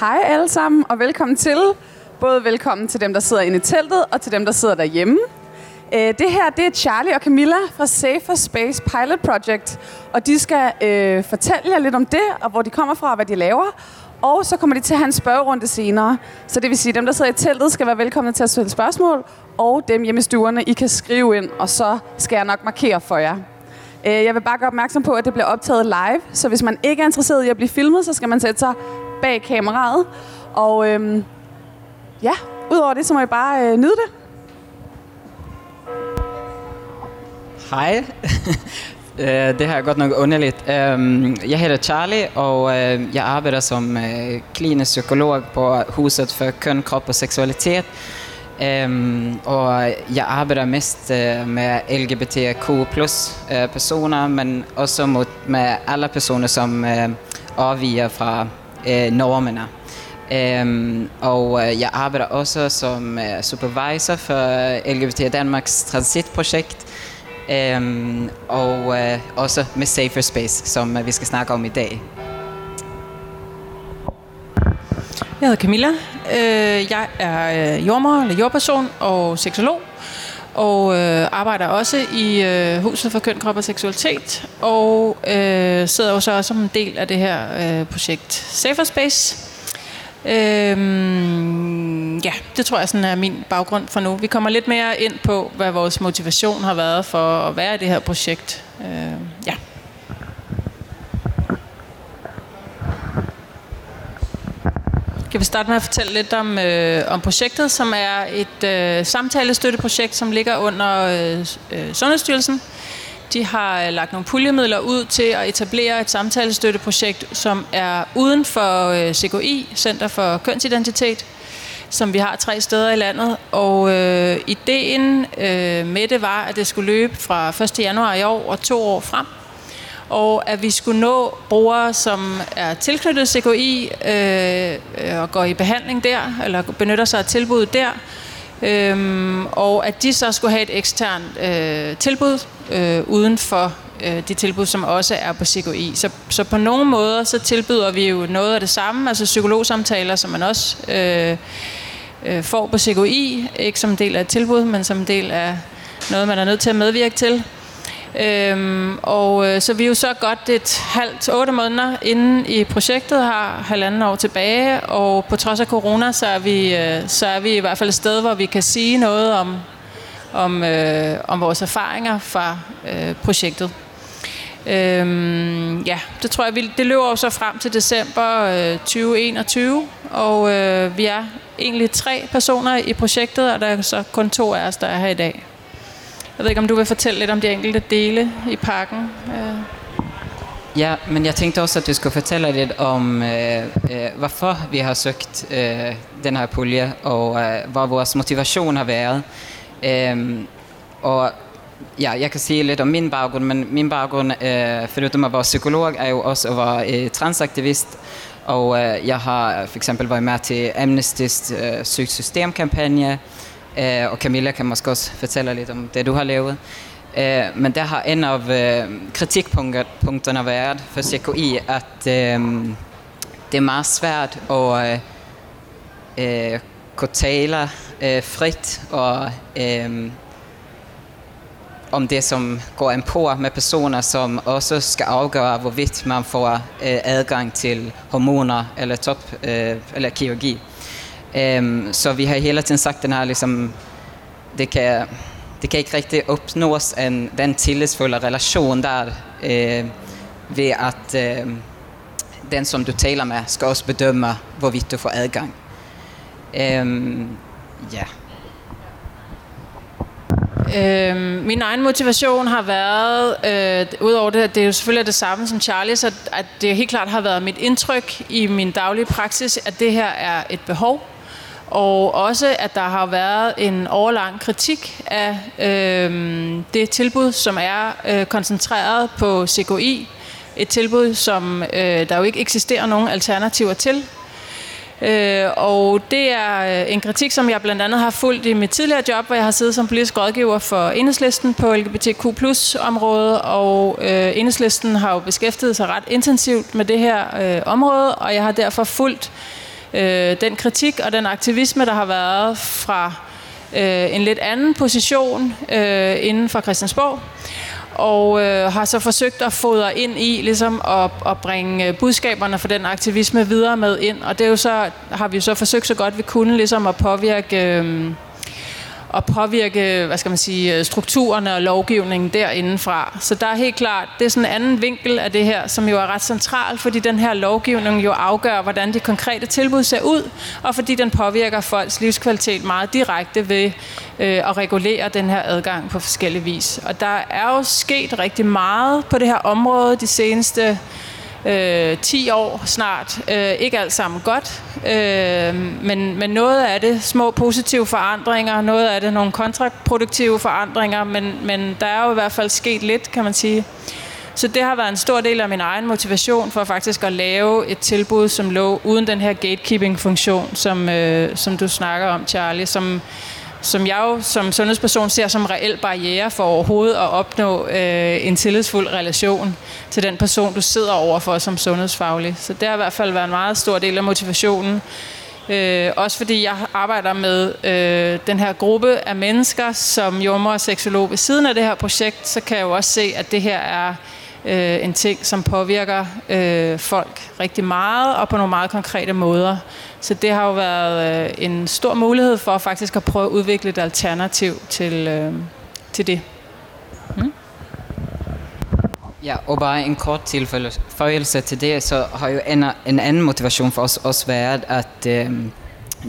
Hej alle sammen, og velkommen til. Både velkommen til dem, der sidder inde i teltet, og til dem, der sidder derhjemme. Øh, det her, det er Charlie og Camilla fra Safer Space Pilot Project, og de skal øh, fortælle jer lidt om det, og hvor de kommer fra, og hvad de laver. Og så kommer de til at have en spørgerunde senere. Så det vil sige, at dem, der sidder i teltet, skal være velkomne til at stille spørgsmål, og dem hjemme i stuerne, I kan skrive ind, og så skal jeg nok markere for jer. Øh, jeg vil bare gøre opmærksom på, at det bliver optaget live, så hvis man ikke er interesseret i at blive filmet, så skal man sætte sig bag kameraet. Og øhm, ja, udover det, så må I bare øh, nyde det. Hej. Øh, det her er godt nok underligt. Øhm, jeg hedder Charlie, og øh, jeg arbejder som øh, klinisk psykolog på Huset for Køn, Krop og Seksualitet. Um, og jeg arbejder mest uh, med LGBTQ plus uh, personer, men også mot, med alle personer, som uh, afviger fra øh, normerne. Um, øhm, og uh, jeg arbejder også som uh, supervisor for øh, LGBT Danmarks transitprojekt, um, og uh, også med Safer Space, som uh, vi skal snakke om i dag. Jeg hedder Camilla. Øh, jeg er jordmor eller jordperson og seksolog. Og øh, arbejder også i øh, Huset for Køn, Krop og Seksualitet. Og øh, sidder også, også som en del af det her øh, projekt Safer Space. Øhm, ja, det tror jeg sådan er min baggrund for nu. Vi kommer lidt mere ind på, hvad vores motivation har været for at være i det her projekt. Øh, ja. Jeg vil starte med at fortælle lidt om, øh, om projektet, som er et øh, samtalestøtteprojekt, som ligger under øh, øh, Sundhedsstyrelsen. De har øh, lagt nogle puljemidler ud til at etablere et samtalestøtteprojekt, som er uden for øh, CKI, Center for Kønsidentitet, som vi har tre steder i landet. Og øh, ideen øh, med det var, at det skulle løbe fra 1. januar i år og to år frem og at vi skulle nå brugere, som er tilknyttet CKI øh, øh, og går i behandling der, eller benytter sig af tilbuddet der, øhm, og at de så skulle have et eksternt øh, tilbud øh, uden for øh, de tilbud, som også er på CKI. Så, så på nogle måder, så tilbyder vi jo noget af det samme, altså psykologsamtaler, som man også øh, øh, får på CKI, ikke som en del af et tilbud, men som en del af noget, man er nødt til at medvirke til. Øhm, og øh, så vi er jo så godt et halvt, otte måneder inde i projektet, har halvanden år tilbage, og på trods af corona, så er vi, øh, så er vi i hvert fald et sted, hvor vi kan sige noget om, om, øh, om vores erfaringer fra øh, projektet. Øhm, ja, det tror jeg, vi, det løber jo så frem til december øh, 2021, og øh, vi er egentlig tre personer i projektet, og der er så kun to af os, der er her i dag. Jeg ved ikke, om du vil fortælle lidt om de enkelte dele i pakken? Øh. Ja, men jeg tænkte også, at du skulle fortælle lidt om, øh, øh hvorfor vi har søgt øh, den her pulje, og øh, hvad vores motivation har været. Øh, og ja, jeg kan sige lidt om min baggrund, men min baggrund, øh, förutom at være psykolog, er jo også at være øh, transaktivist. Og øh, jeg har for eksempel været med til Amnesty's øh, sygt systemkampagne, Øh, og Camilla kan måske også fortælle lidt om det, du har lavet. Øh, men der har en af øh, kritikpunkterne været for CKI, at øh, det er meget svært at øh, øh, kunne tale frit og om det, som går en på med personer, som også skal afgøre, hvorvidt man får adgang til hormoner eller top eller kirurgi. Um, så vi har hela tiden sagt den här, liksom, det, kan, det kan ikke rigtig uppnås en, den tillitsfulla relation där uh, øh, ved at uh, den som du taler med skal også bedømme, hvorvidt du får adgang. Um, ja. Øhm, min egen motivation har været, øh, udover det, at det er jo selvfølgelig det samme som Charlie, så at det helt klart har været mit indtryk i min daglige praksis, at det her er et behov og også at der har været en overlang kritik af øh, det tilbud, som er øh, koncentreret på CKI. Et tilbud, som øh, der jo ikke eksisterer nogen alternativer til. Øh, og det er øh, en kritik, som jeg blandt andet har fulgt i mit tidligere job, hvor jeg har siddet som politisk rådgiver for Enhedslisten på LGBTQ området, og øh, Enhedslisten har jo beskæftiget sig ret intensivt med det her øh, område, og jeg har derfor fulgt øh, øh, den kritik og den aktivisme, der har været fra øh, en lidt anden position øh, inden for Christiansborg, og øh, har så forsøgt at fodre ind i ligesom at, at bringe øh, budskaberne for den aktivisme videre med ind. Og det er jo så, har vi jo så forsøgt så godt vi kunne ligesom at påvirke... Øh, at påvirke, hvad skal man sige, strukturerne og lovgivningen derindefra. Så der er helt klart, det er sådan en anden vinkel af det her, som jo er ret central, fordi den her lovgivning jo afgør, hvordan de konkrete tilbud ser ud, og fordi den påvirker folks livskvalitet meget direkte ved øh, at regulere den her adgang på forskellige vis. Og der er jo sket rigtig meget på det her område de seneste øh, 10 år snart. Øh, ikke alt sammen godt, øh, men, men noget af det små positive forandringer, noget af det nogle kontraproduktive forandringer, men, men der er jo i hvert fald sket lidt, kan man sige. Så det har været en stor del af min egen motivation for faktisk at lave et tilbud, som lå uden den her gatekeeping-funktion, som, øh, som du snakker om, Charlie, som, som jeg jo som sundhedsperson ser som reel barriere for overhovedet at opnå øh, en tillidsfuld relation til den person, du sidder overfor som sundhedsfaglig. Så det har i hvert fald været en meget stor del af motivationen. Øh, også fordi jeg arbejder med øh, den her gruppe af mennesker som jommer og seksolog ved siden af det her projekt, så kan jeg jo også se, at det her er øh, en ting, som påvirker øh, folk rigtig meget og på nogle meget konkrete måder. Så det har jo været øh, en stor mulighed for faktisk at prøve at udvikle et alternativ til, øh, til det. Mm. Ja, og bare en kort tilføjelse til det, så har jo en, en anden motivation for os også været, at øh,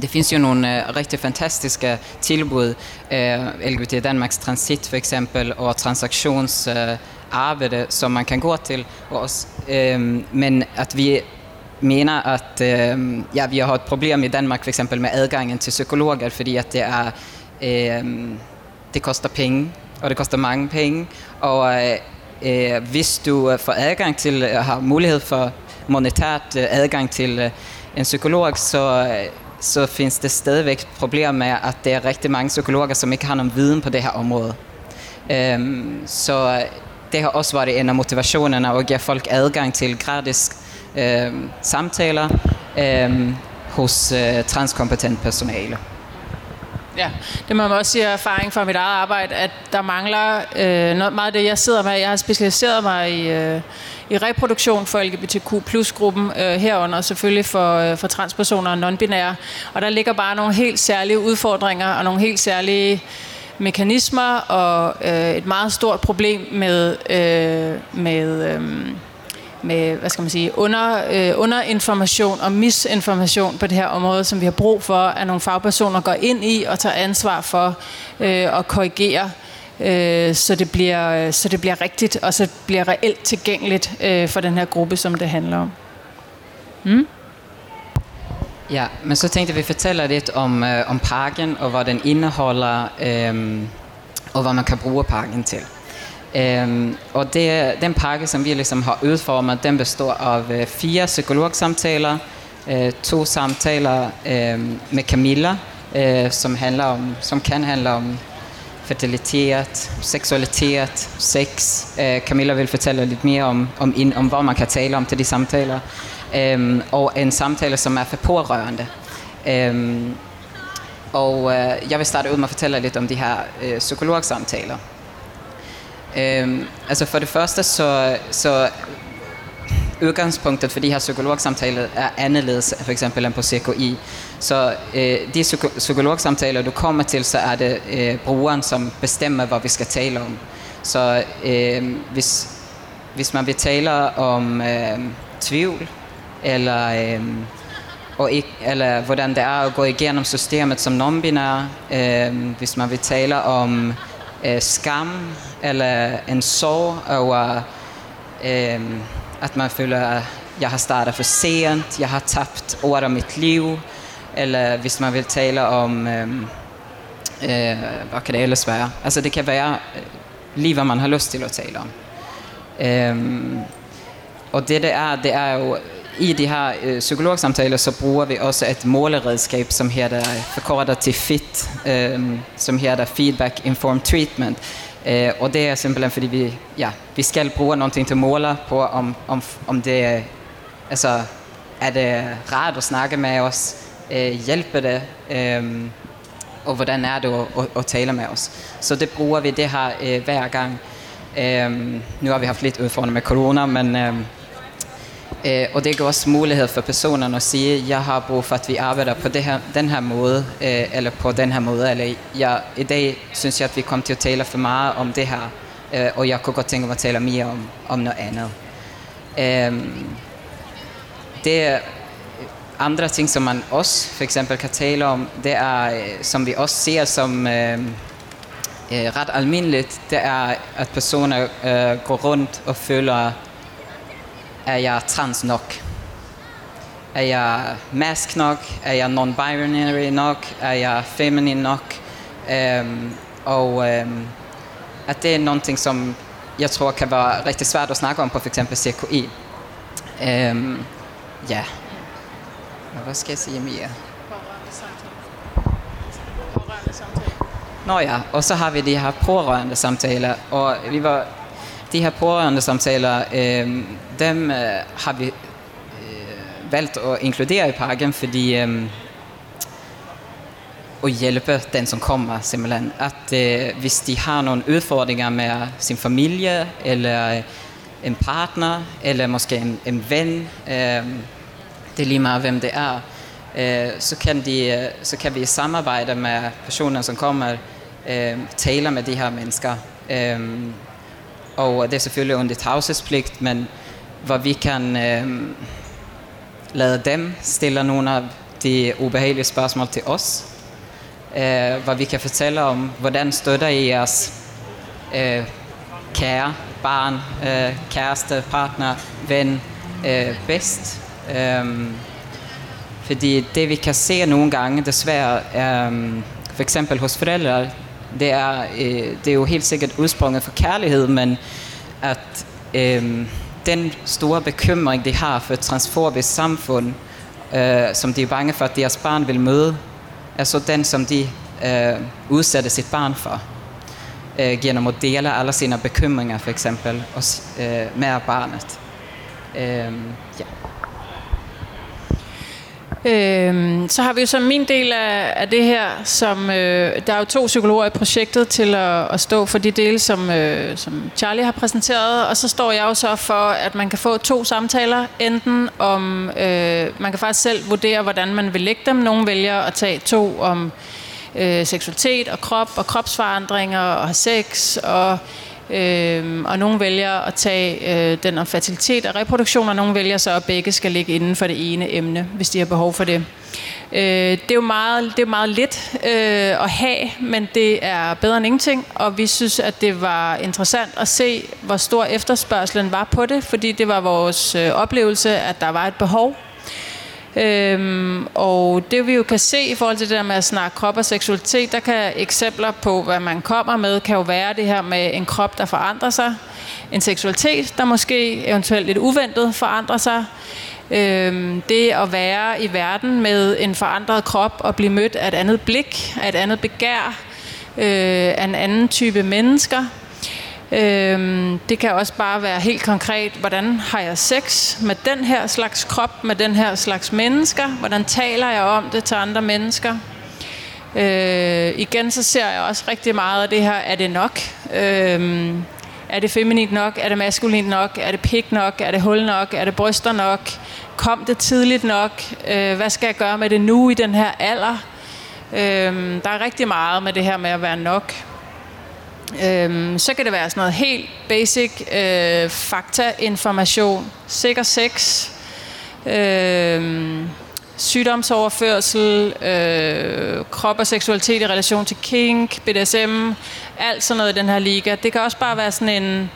det finns ju nogle uh, rigtig fantastiske tilbud, øh, eh, LGBT Danmarks Transit for eksempel, og transaktions uh, som man kan gå til også. Uh, men at vi mener, at øh, ehm, ja, vi har et problem i Danmark for eksempel med adgangen til psykologer, fordi at det er øh, det koster penge, ehm, og det koster mange penge, og øh, hvis du får adgang til, eh, har mulighed for monetært adgang til en psykolog, så så finns det stadigvæk problemer med, at der er rigtig mange psykologer, som ikke har nogen viden på det her område. Um, så det har også været en af motivationerne at give folk adgang til gratis øh, samtaler øh, hos øh, transkompetent personale. Ja, det må man også sige erfaring fra mit eget arbejde, at der mangler øh, noget, meget af det, jeg sidder med. Jeg har specialiseret mig i, øh, i reproduktion for LGBTQ plus gruppen øh, herunder, selvfølgelig for, øh, for transpersoner og nonbinære. Og der ligger bare nogle helt særlige udfordringer og nogle helt særlige mekanismer og øh, et meget stort problem med, øh, med øh, med hvad skal man sige, under, øh, underinformation og misinformation på det her område, som vi har brug for, at nogle fagpersoner går ind i og tager ansvar for øh, at korrigere, øh, så, det bliver, så det bliver rigtigt, og så bliver reelt tilgængeligt øh, for den her gruppe, som det handler om. Mm? Ja, men så tænkte vi fortælle lidt om, øh, om parken, og hvad den indeholder, øh, og hvad man kan bruge parken til. Øhm, og det, den pakke, som vi ligesom har udformet, den består af øh, fire psykologsamtaler, øh, to samtaler øh, med Camilla, øh, som, handler om, som kan handle om fertilitet, seksualitet, sex. Øh, Camilla vil fortælle lidt mere om, om, in, om, hvad man kan tale om til de samtaler. Øhm, og en samtale, som er for pårørende. Øhm, og øh, jeg vil starte ud med at fortælle lidt om de her øh, psykologsamtaler. Øhm, altså for det første, så, så udgangspunktet for de her psykologsamtaler er anderledes for eksempel end på CKI. Så øh, de psykologsamtaler, du kommer til, så er det øh, brugeren, som bestemmer, hvad vi skal tale om. Så øh, hvis, hvis man vil tale om øh, tvivl, eller, øh, og ikke, eller hvordan det er at gå igennem systemet som non-binær, øh, hvis man vil tale om øh, skam eller en sorg over, øh, at man føler, at jeg har startet for sent, jeg har tabt år af mit liv, eller hvis man vil tale om, øh, øh, hvad kan det ellers være? Altså det kan være øh, livet, man har lyst til at tale om. Øh, og det det er, det er jo i de her øh, psykologsamtaler, så bruger vi også et måleredskab, som hedder øh, forkortet til FIT, øh, som hedder Feedback Informed Treatment. Øh, og det er simpelthen, fordi vi, ja, vi skal bruge noget til at måle på, om, om, om det altså, er det rart at snakke med os, øh, hjælper det, øh, og hvordan er det at, at, at tale med os. Så det bruger vi det her øh, hver gang. Øh, nu har vi haft lidt udfordringer med corona, men øh, Eh, og det giver også mulighed for personerne at sige, jeg har brug for, at vi arbejder på det her, den her måde, eh, eller på den her måde, eller jeg, i dag synes jeg, at vi kommer til at tale for meget om det her, eh, og jeg kunne godt tænke mig at tale mere om, om noget andet. Eh, det er andre ting, som man også for eksempel kan tale om, det er, eh, som vi også ser som ehm, eh, ret almindeligt, det er, at personer eh, går rundt og føler, er jeg trans nok? Er jeg mask nok? Er jeg non-binary nok? Er jeg feminin nok? Øhm, og øhm, at det er noget, som jeg tror kan være rigtig svært at snakke om på for CKI. Øhm, ja. Og hvad skal jeg sige mere? Nå ja, og så har vi de her pårørende samtaler, og vi var, de her pårørende samtaler, øh, dem øh, har vi øh, valgt at inkludere i pakken, fordi øh, at hjælpe den, som kommer simpelthen. At øh, hvis de har nogle udfordringer med sin familie, eller øh, en partner, eller måske en, en ven, øh, det er lige meget, hvem det er, øh, så, kan de, øh, så kan vi samarbejde med personer, som kommer, øh, tale med de her mennesker. Øh, og det er selvfølgelig under tavshedspligt, men hvor vi kan øh, lade dem stille nogle af de ubehagelige spørgsmål til os, øh, hvor vi kan fortælle om, hvordan støtter I jeres øh, kære, barn, øh, kæreste, partner, ven øh, bedst. Øh, fordi det vi kan se nogle gange desværre, øh, for eksempel hos forældre, det er, øh, det er jo helt sikkert udsprunget for kærlighed, men at øh, den store bekymring, de har for et transformisk samfund, øh, som de er bange for, at deres barn vil møde, er så den, som de øh, udsætter sit barn for. Øh, gennem at dele alle sine bekymringer, for eksempel, og, øh, med barnet. Øh. Øhm, så har vi jo så min del af, af det her, som øh, der er jo to psykologer i projektet til at, at stå for de dele, som, øh, som Charlie har præsenteret, og så står jeg jo så for, at man kan få to samtaler, enten om, øh, man kan faktisk selv vurdere, hvordan man vil lægge dem. Nogle vælger at tage to om øh, seksualitet og krop og kropsforandringer og sex og Øhm, og nogle vælger at tage øh, den om fertilitet og reproduktion, og nogle vælger så, at begge skal ligge inden for det ene emne, hvis de har behov for det. Øh, det er jo meget, det er meget lidt øh, at have, men det er bedre end ingenting, og vi synes, at det var interessant at se, hvor stor efterspørgselen var på det, fordi det var vores øh, oplevelse, at der var et behov Øhm, og det vi jo kan se i forhold til det der med at snakke krop og seksualitet, der kan eksempler på, hvad man kommer med, kan jo være det her med en krop, der forandrer sig. En seksualitet, der måske eventuelt lidt uventet forandrer sig. Øhm, det at være i verden med en forandret krop og blive mødt af et andet blik, af et andet begær, øh, af en anden type mennesker. Øhm, det kan også bare være helt konkret, hvordan har jeg sex med den her slags krop, med den her slags mennesker? Hvordan taler jeg om det til andre mennesker? Øh, igen så ser jeg også rigtig meget af det her, er det nok? Øh, er det feminint nok? Er det maskulint nok? Er det pik nok? Er det hul nok? Er det bryster nok? Kom det tidligt nok? Øh, hvad skal jeg gøre med det nu i den her alder? Øh, der er rigtig meget med det her med at være nok. Øhm, så kan det være sådan noget helt basic øh, fakta-information, sikker sex, øh, sygdomsoverførsel, øh, krop og seksualitet i relation til kink, BDSM, alt sådan noget i den her liga. Det kan også bare være sådan en,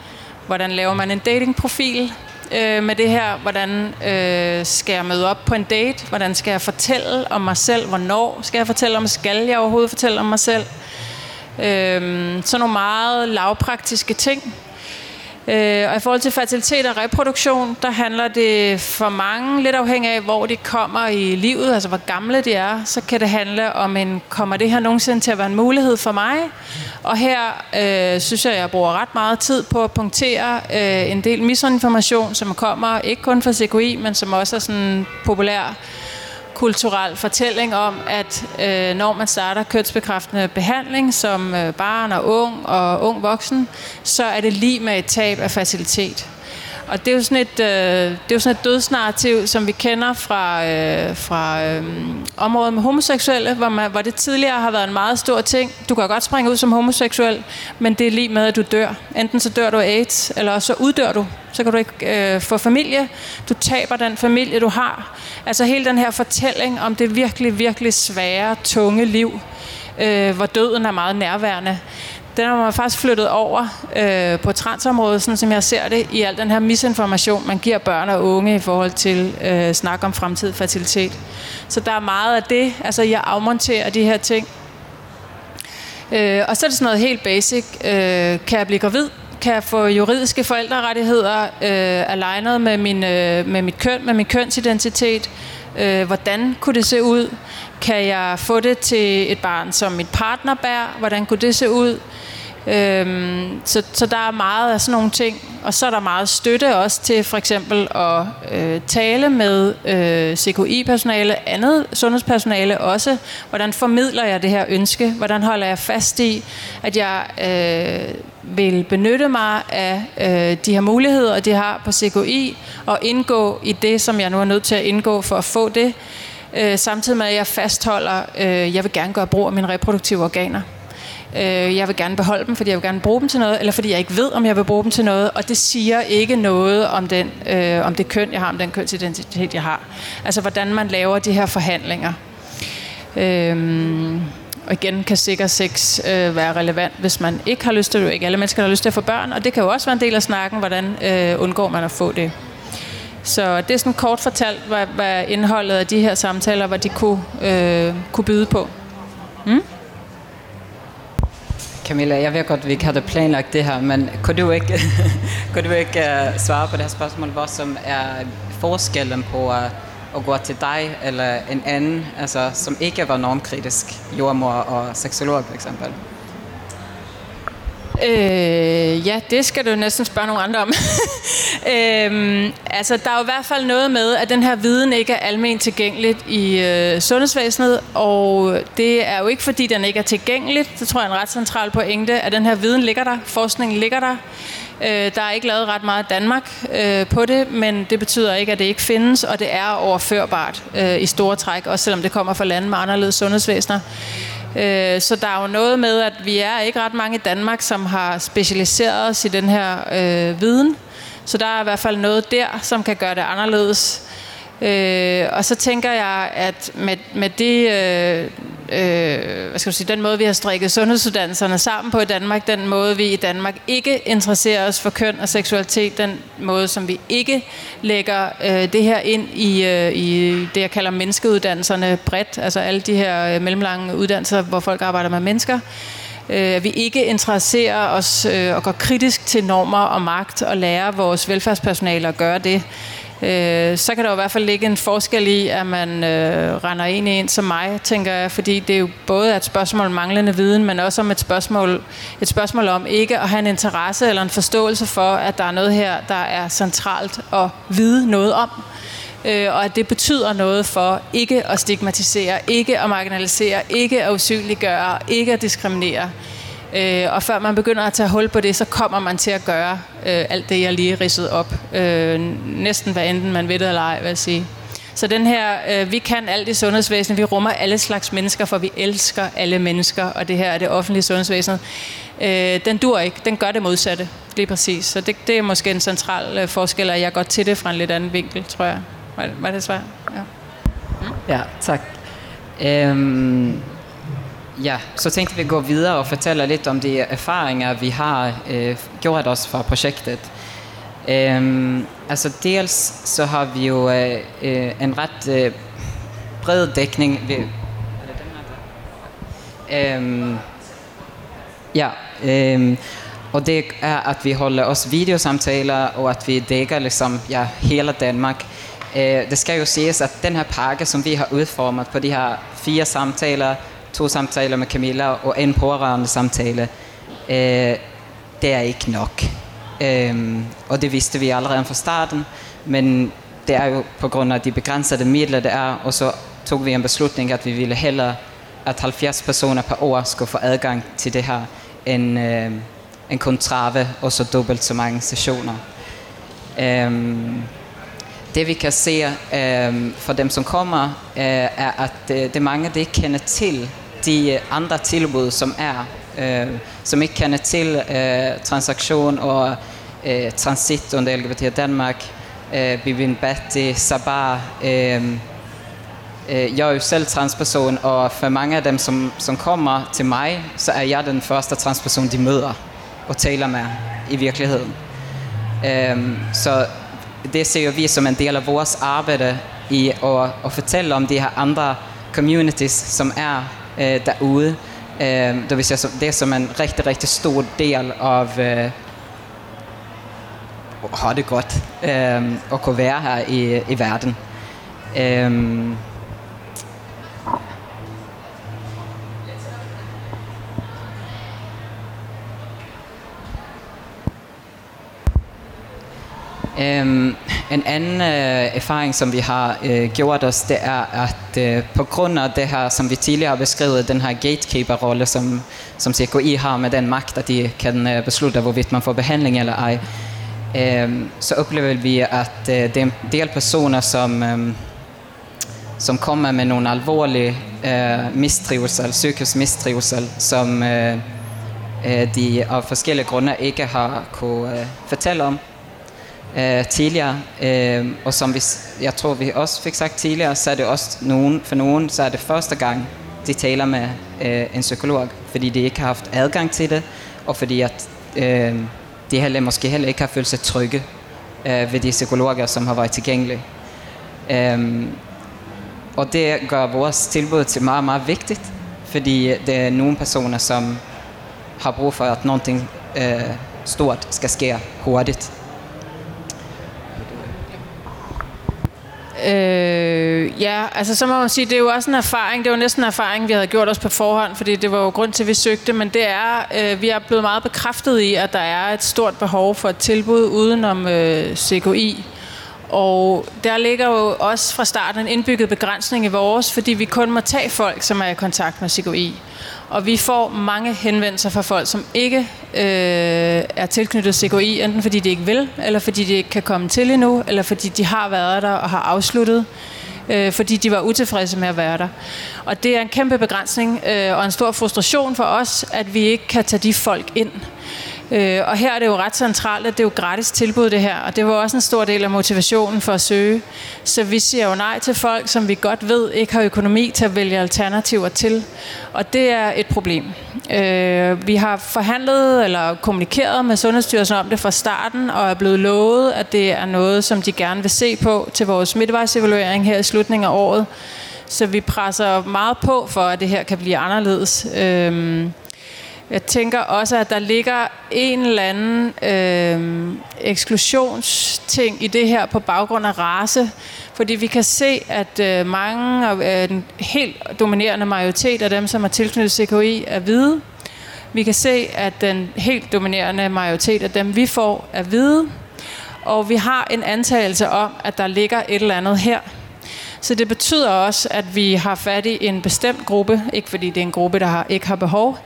hvordan laver man en datingprofil øh, med det her? Hvordan øh, skal jeg møde op på en date? Hvordan skal jeg fortælle om mig selv? Hvornår skal jeg fortælle om? Skal jeg overhovedet fortælle om mig selv? Øhm, sådan nogle meget lavpraktiske ting. Øh, og i forhold til fertilitet og reproduktion, der handler det for mange, lidt afhængig af, hvor de kommer i livet, altså hvor gamle de er, så kan det handle om en, kommer det her nogensinde til at være en mulighed for mig? Og her øh, synes jeg, jeg bruger ret meget tid på at punktere øh, en del misinformation, som kommer ikke kun fra CKI, men som også er sådan populær kulturel fortælling om, at øh, når man starter kønsbekræftende behandling som øh, barn og ung og ung voksen, så er det lige med et tab af facilitet. Og det er jo sådan et, øh, det er jo sådan et dødsnarrativ, som vi kender fra, øh, fra øh, området med homoseksuelle, hvor, man, hvor det tidligere har været en meget stor ting. Du kan godt springe ud som homoseksuel, men det er lige med, at du dør. Enten så dør du af AIDS, eller så uddør du. Så kan du ikke øh, få familie. Du taber den familie, du har. Altså hele den her fortælling om det virkelig, virkelig svære, tunge liv, øh, hvor døden er meget nærværende den har man faktisk flyttet over øh, på transområdet, sådan som jeg ser det, i al den her misinformation, man giver børn og unge i forhold til øh, snak om fremtid fertilitet. Så der er meget af det, altså jeg afmonterer de her ting. Øh, og så er det sådan noget helt basic. Øh, kan jeg blive gravid? Kan jeg få juridiske forældrerettigheder øh, alignet med, min, øh, med mit køn, med min kønsidentitet? Øh, hvordan kunne det se ud? Kan jeg få det til et barn, som mit partner bærer? Hvordan kunne det se ud? Øhm, så, så der er meget af sådan nogle ting. Og så er der meget støtte også til for eksempel at øh, tale med øh, CKI-personale, andet sundhedspersonale også. Hvordan formidler jeg det her ønske? Hvordan holder jeg fast i, at jeg øh, vil benytte mig af øh, de her muligheder, de har på CKI, og indgå i det, som jeg nu er nødt til at indgå for at få det, øh, samtidig med at jeg fastholder, øh, jeg vil gerne gøre brug af mine reproduktive organer. Øh, jeg vil gerne beholde dem, fordi jeg vil gerne bruge dem til noget, eller fordi jeg ikke ved, om jeg vil bruge dem til noget, og det siger ikke noget om, den, øh, om det køn, jeg har, om den kønsidentitet, jeg har. Altså, hvordan man laver de her forhandlinger. Øh, og igen kan sikker sex øh, være relevant, hvis man ikke har lyst til det. Ikke alle mennesker har lyst til at få børn, og det kan jo også være en del af snakken, hvordan øh, undgår man at få det. Så det er sådan kort fortalt, hvad, hvad indholdet af de her samtaler, hvad de kunne, øh, kunne byde på. Mm? Camilla, jeg ved godt, at vi ikke havde planlagt det her, men kunne du ikke, kunne du ikke uh, svare på det her spørgsmål, hvad som er forskellen på uh, at gå til dig eller en anden, altså, som ikke var normkritisk, jordmor og seksolog for eksempel? Øh, ja, det skal du næsten spørge nogle andre om. øh, altså, der er jo i hvert fald noget med, at den her viden ikke er almen tilgængeligt i øh, sundhedsvæsenet, og det er jo ikke, fordi den ikke er tilgængelig. Det tror jeg er en ret central pointe, at den her viden ligger der, forskningen ligger der. Øh, der er ikke lavet ret meget Danmark øh, på det, men det betyder ikke, at det ikke findes, og det er overførbart øh, i store træk, også selvom det kommer fra lande med anderledes sundhedsvæsener. Øh, så der er jo noget med, at vi er ikke ret mange i Danmark, som har specialiseret os i den her øh, viden. Så der er i hvert fald noget der, som kan gøre det anderledes. Øh, og så tænker jeg, at med, med det, øh, øh, hvad skal du sige, den måde, vi har strikket sundhedsuddannelserne sammen på i Danmark, den måde, vi i Danmark ikke interesserer os for køn og seksualitet, den måde, som vi ikke lægger øh, det her ind i, øh, i det, jeg kalder menneskeuddannelserne bredt, altså alle de her øh, mellemlange uddannelser, hvor folk arbejder med mennesker, øh, vi ikke interesserer os øh, og går kritisk til normer og magt og lærer vores velfærdspersonale at gøre det øh, så kan der jo i hvert fald ligge en forskel i, at man øh, render ind i en som mig, tænker jeg, fordi det er jo både et spørgsmål om manglende viden, men også om et spørgsmål, et spørgsmål om ikke at have en interesse eller en forståelse for, at der er noget her, der er centralt at vide noget om. Øh, og at det betyder noget for ikke at stigmatisere, ikke at marginalisere, ikke at usynliggøre, ikke at diskriminere. Øh, og før man begynder at tage hul på det, så kommer man til at gøre øh, alt det, jeg lige ridsede op. Øh, næsten hvad enten man ved det eller ej, vil jeg sige. Så den her, øh, vi kan alt i sundhedsvæsenet, vi rummer alle slags mennesker, for vi elsker alle mennesker, og det her er det offentlige sundhedsvæsen. Øh, den dur ikke, den gør det modsatte, lige præcis. Så det, det er måske en central øh, forskel, at jeg går til det fra en lidt anden vinkel, tror jeg. Var, var det svar? Ja. Ja, tak. Øhm Ja, så tänkte vi gå videre og fortælle lidt om de erfaringer, vi har øh, gjort os fra projektet. Øhm, altså dels så har vi jo øh, øh en ret øh, bred dækning. Vi, Øhm, ja, øhm, og det er, at vi holder os videosamtaler, og at vi dækker liksom, ja, hele Danmark. Øh, det skal jo siges, at den her pakke, som vi har udformet på de her fire samtaler, to samtaler med Camilla og en pårørende samtale, øh, det er ikke nok. Øh, og det vidste vi allerede fra starten, men det er jo på grund af de begrænsede midler, det er, og så tog vi en beslutning, at vi ville hellere, at 70 personer per år skulle få adgang til det her, end, øh, en kun trave og så dobbelt så mange sessioner. Øh, det vi kan se øh, for dem, som kommer, øh, er, at øh, det, det mange, der ikke kender til de andre tilbud, som er, øh, som ikke kender til øh, transaktion og øh, transit under LGBT Danmark, øh, Bibin Betty, Sabah. Øh, øh, jeg er jo selv transperson, og for mange af dem, som, som kommer til mig, så er jeg den første transperson, de møder og taler med i virkeligheden. Øh, så det ser vi som en del af vores arbejde i at, at fortælle om de her andre communities, som er øh, derude. Øh, det vil sige, det er som en rigtig, rigtig stor del af øh, har det godt øh, at kunne være her i, i verden. Øh, Um, en anden øh, erfaring, som vi har øh, gjort os, det er, at øh, på grund af det her, som vi tidligere har beskrevet, den her gatekeeper-rolle, som, som CKI har med den magt, at de kan øh, beslutte, hvorvidt man får behandling eller ej, øh, så oplever vi, at øh, det er en del personer, som, øh, som kommer med nogle alvorlige øh, mistrivsel, psykisk mistrivsel, som øh, øh, de af forskellige grunde ikke har kunne øh, fortælle om øh, tidligere, øh, og som vi, jeg tror vi også fik sagt tidligere, så er det også nogen, for nogen, så er det første gang, de taler med øh, en psykolog, fordi de ikke har haft adgang til det, og fordi at øh, de heller, måske heller ikke har følt sig trygge øh, ved de psykologer, som har været tilgængelige. Øh, og det gør vores tilbud til meget, meget vigtigt, fordi det er nogle personer, som har brug for, at noget øh, stort skal ske hurtigt. Øh, ja, altså så må man sige, det er jo også en erfaring, det var næsten en erfaring, vi havde gjort os på forhånd, fordi det var jo grund til, at vi søgte, men det er, øh, vi er blevet meget bekræftet i, at der er et stort behov for et tilbud udenom øh, CKI. Og der ligger jo også fra starten en indbygget begrænsning i vores, fordi vi kun må tage folk, som er i kontakt med CKI. Og vi får mange henvendelser fra folk, som ikke øh, er tilknyttet CKI, enten fordi de ikke vil, eller fordi de ikke kan komme til endnu, eller fordi de har været der og har afsluttet, øh, fordi de var utilfredse med at være der. Og det er en kæmpe begrænsning øh, og en stor frustration for os, at vi ikke kan tage de folk ind. Øh, Øh, og her er det jo ret centralt, at det er jo gratis tilbud det her, og det var også en stor del af motivationen for at søge. Så vi siger jo nej til folk, som vi godt ved ikke har økonomi til at vælge alternativer til, og det er et problem. Øh, vi har forhandlet eller kommunikeret med Sundhedsstyrelsen om det fra starten, og er blevet lovet, at det er noget, som de gerne vil se på til vores midtvejsevaluering her i slutningen af året. Så vi presser meget på for, at det her kan blive anderledes. Øh, jeg tænker også, at der ligger en eller anden øh, eksklusionsting i det her på baggrund af race. Fordi vi kan se, at øh, mange af øh, den helt dominerende majoritet af dem, som er tilknyttet CKI, er hvide. Vi kan se, at den helt dominerende majoritet af dem, vi får, er hvide. Og vi har en antagelse om, at der ligger et eller andet her. Så det betyder også, at vi har fat i en bestemt gruppe, ikke fordi det er en gruppe, der har, ikke har behov,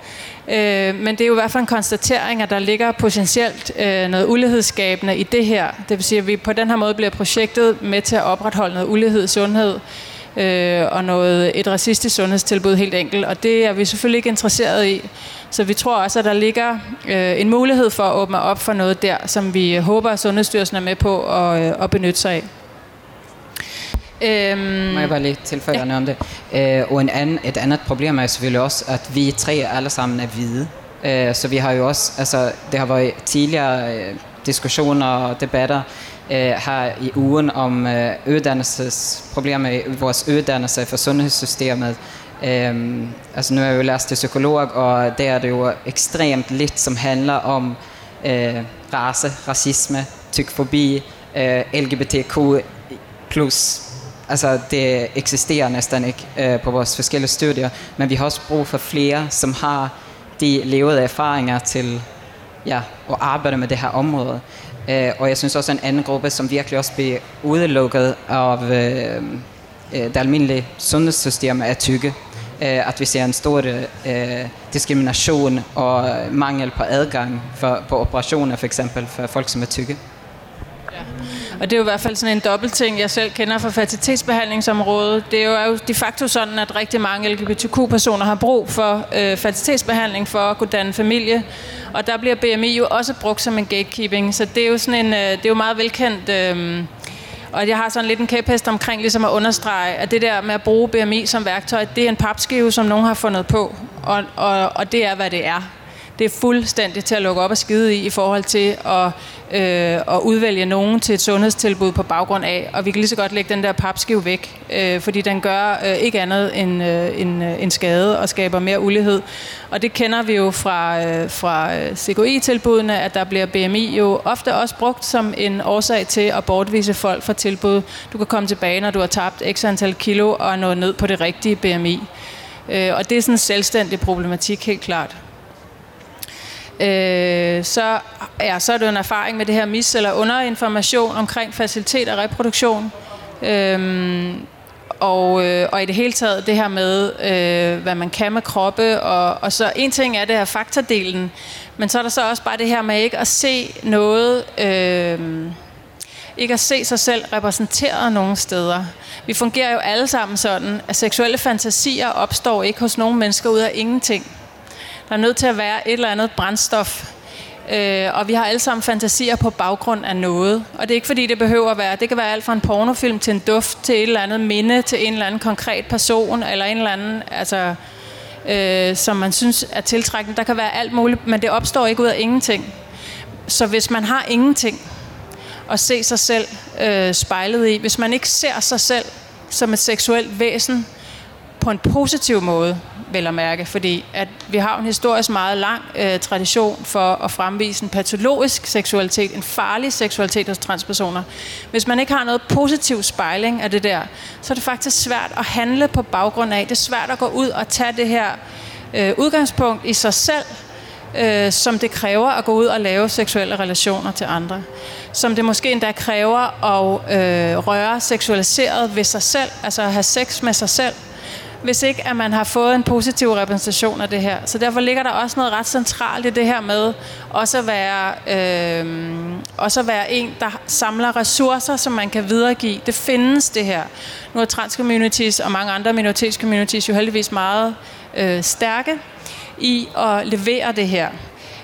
Øh, men det er jo i hvert fald en konstatering, at der ligger potentielt øh, noget ulighedsskabende i det her. Det vil sige, at vi på den her måde bliver projektet med til at opretholde noget ulighed i sundhed øh, og noget, et racistisk sundhedstilbud helt enkelt. Og det er vi selvfølgelig ikke interesseret i. Så vi tror også, at der ligger øh, en mulighed for at åbne op for noget der, som vi håber, at Sundhedsstyrelsen er med på at, øh, at benytte sig af. Øhm, Må jeg bare lige tilføje ja. om det? Øh, og en anden, et andet problem er selvfølgelig også, at vi tre alle sammen er hvide. Øh, så vi har jo også, altså det har været tidligere øh, diskussioner og debatter øh, her i ugen om øh, uddannelsesproblemer i vores uddannelse for sundhedssystemet. Øh, altså nu er jeg jo læst til psykolog, og der er det jo ekstremt lidt, som handler om øh, race, racisme, tykfobi, øh, LGBTQ+. Altså, det eksisterer næsten ikke øh, på vores forskellige studier, men vi har også brug for flere, som har de levede erfaringer til ja, at arbejde med det her område. Øh, og jeg synes også en anden gruppe, som virkelig også bliver udelukket af øh, øh, det almindelige sundhedssystem, er tykke. Øh, at vi ser en stor øh, diskrimination og mangel på adgang for, på operationer, for eksempel for folk, som er tykke. Og det er jo i hvert fald sådan en dobbeltting, jeg selv kender fra fertilitetsbehandlingsområdet. Det er jo de facto sådan, at rigtig mange LGBTQ-personer har brug for øh, fertilitetsbehandling for at kunne danne familie. Og der bliver BMI jo også brugt som en gatekeeping, så det er jo, sådan en, øh, det er jo meget velkendt... Øh, og jeg har sådan lidt en kæphest omkring ligesom at understrege, at det der med at bruge BMI som værktøj, det er en papskive, som nogen har fundet på. Og, og, og det er, hvad det er det er fuldstændig til at lukke op og skide i i forhold til at, øh, at udvælge nogen til et sundhedstilbud på baggrund af. Og vi kan lige så godt lægge den der papskive væk, øh, fordi den gør øh, ikke andet end, øh, end, øh, end skade og skaber mere ulighed. Og det kender vi jo fra, øh, fra øh, CKI-tilbudene, at der bliver BMI jo ofte også brugt som en årsag til at bortvise folk fra tilbud. Du kan komme tilbage, når du har tabt x antal kilo og er nået ned på det rigtige BMI. Øh, og det er sådan en selvstændig problematik, helt klart øh, så, ja, så er det en erfaring med det her mis- eller underinformation omkring facilitet og reproduktion. Øh, og, øh, og i det hele taget det her med, øh, hvad man kan med kroppe. Og, og så en ting er det her faktordelen, men så er der så også bare det her med ikke at se noget... Øh, ikke at se sig selv repræsenteret nogen steder. Vi fungerer jo alle sammen sådan, at seksuelle fantasier opstår ikke hos nogen mennesker ud af ingenting. Der er nødt til at være et eller andet brændstof. Øh, og vi har alle sammen fantasier på baggrund af noget. Og det er ikke fordi, det behøver at være. Det kan være alt fra en pornofilm til en duft, til et eller andet minde, til en eller anden konkret person, eller en eller anden, altså, øh, som man synes er tiltrækkende. Der kan være alt muligt, men det opstår ikke ud af ingenting. Så hvis man har ingenting at se sig selv øh, spejlet i, hvis man ikke ser sig selv som et seksuelt væsen på en positiv måde, vel at mærke, fordi at vi har en historisk meget lang øh, tradition for at fremvise en patologisk seksualitet, en farlig seksualitet hos transpersoner. Hvis man ikke har noget positiv spejling af det der, så er det faktisk svært at handle på baggrund af. Det er svært at gå ud og tage det her øh, udgangspunkt i sig selv, øh, som det kræver at gå ud og lave seksuelle relationer til andre. Som det måske endda kræver at øh, røre seksualiseret ved sig selv, altså at have sex med sig selv hvis ikke at man har fået en positiv repræsentation af det her. Så derfor ligger der også noget ret centralt i det her med også at være, øh, også at være en, der samler ressourcer, som man kan videregive. Det findes det her. Nu er transcommunities og mange andre minoritetscommunities jo heldigvis meget øh, stærke i at levere det her.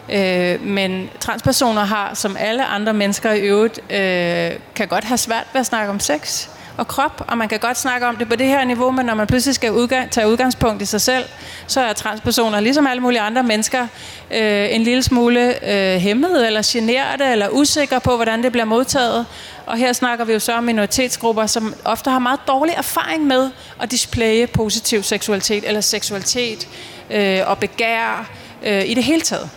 Øh, men transpersoner har, som alle andre mennesker i øvrigt, øh, kan godt have svært ved at snakke om sex og krop, og man kan godt snakke om det på det her niveau, men når man pludselig skal udgang, tage udgangspunkt i sig selv, så er transpersoner, ligesom alle mulige andre mennesker, øh, en lille smule øh, hæmmet, eller generet, eller usikre på, hvordan det bliver modtaget. Og her snakker vi jo så om minoritetsgrupper, som ofte har meget dårlig erfaring med at displaye positiv seksualitet, eller seksualitet øh, og begær øh, i det hele taget.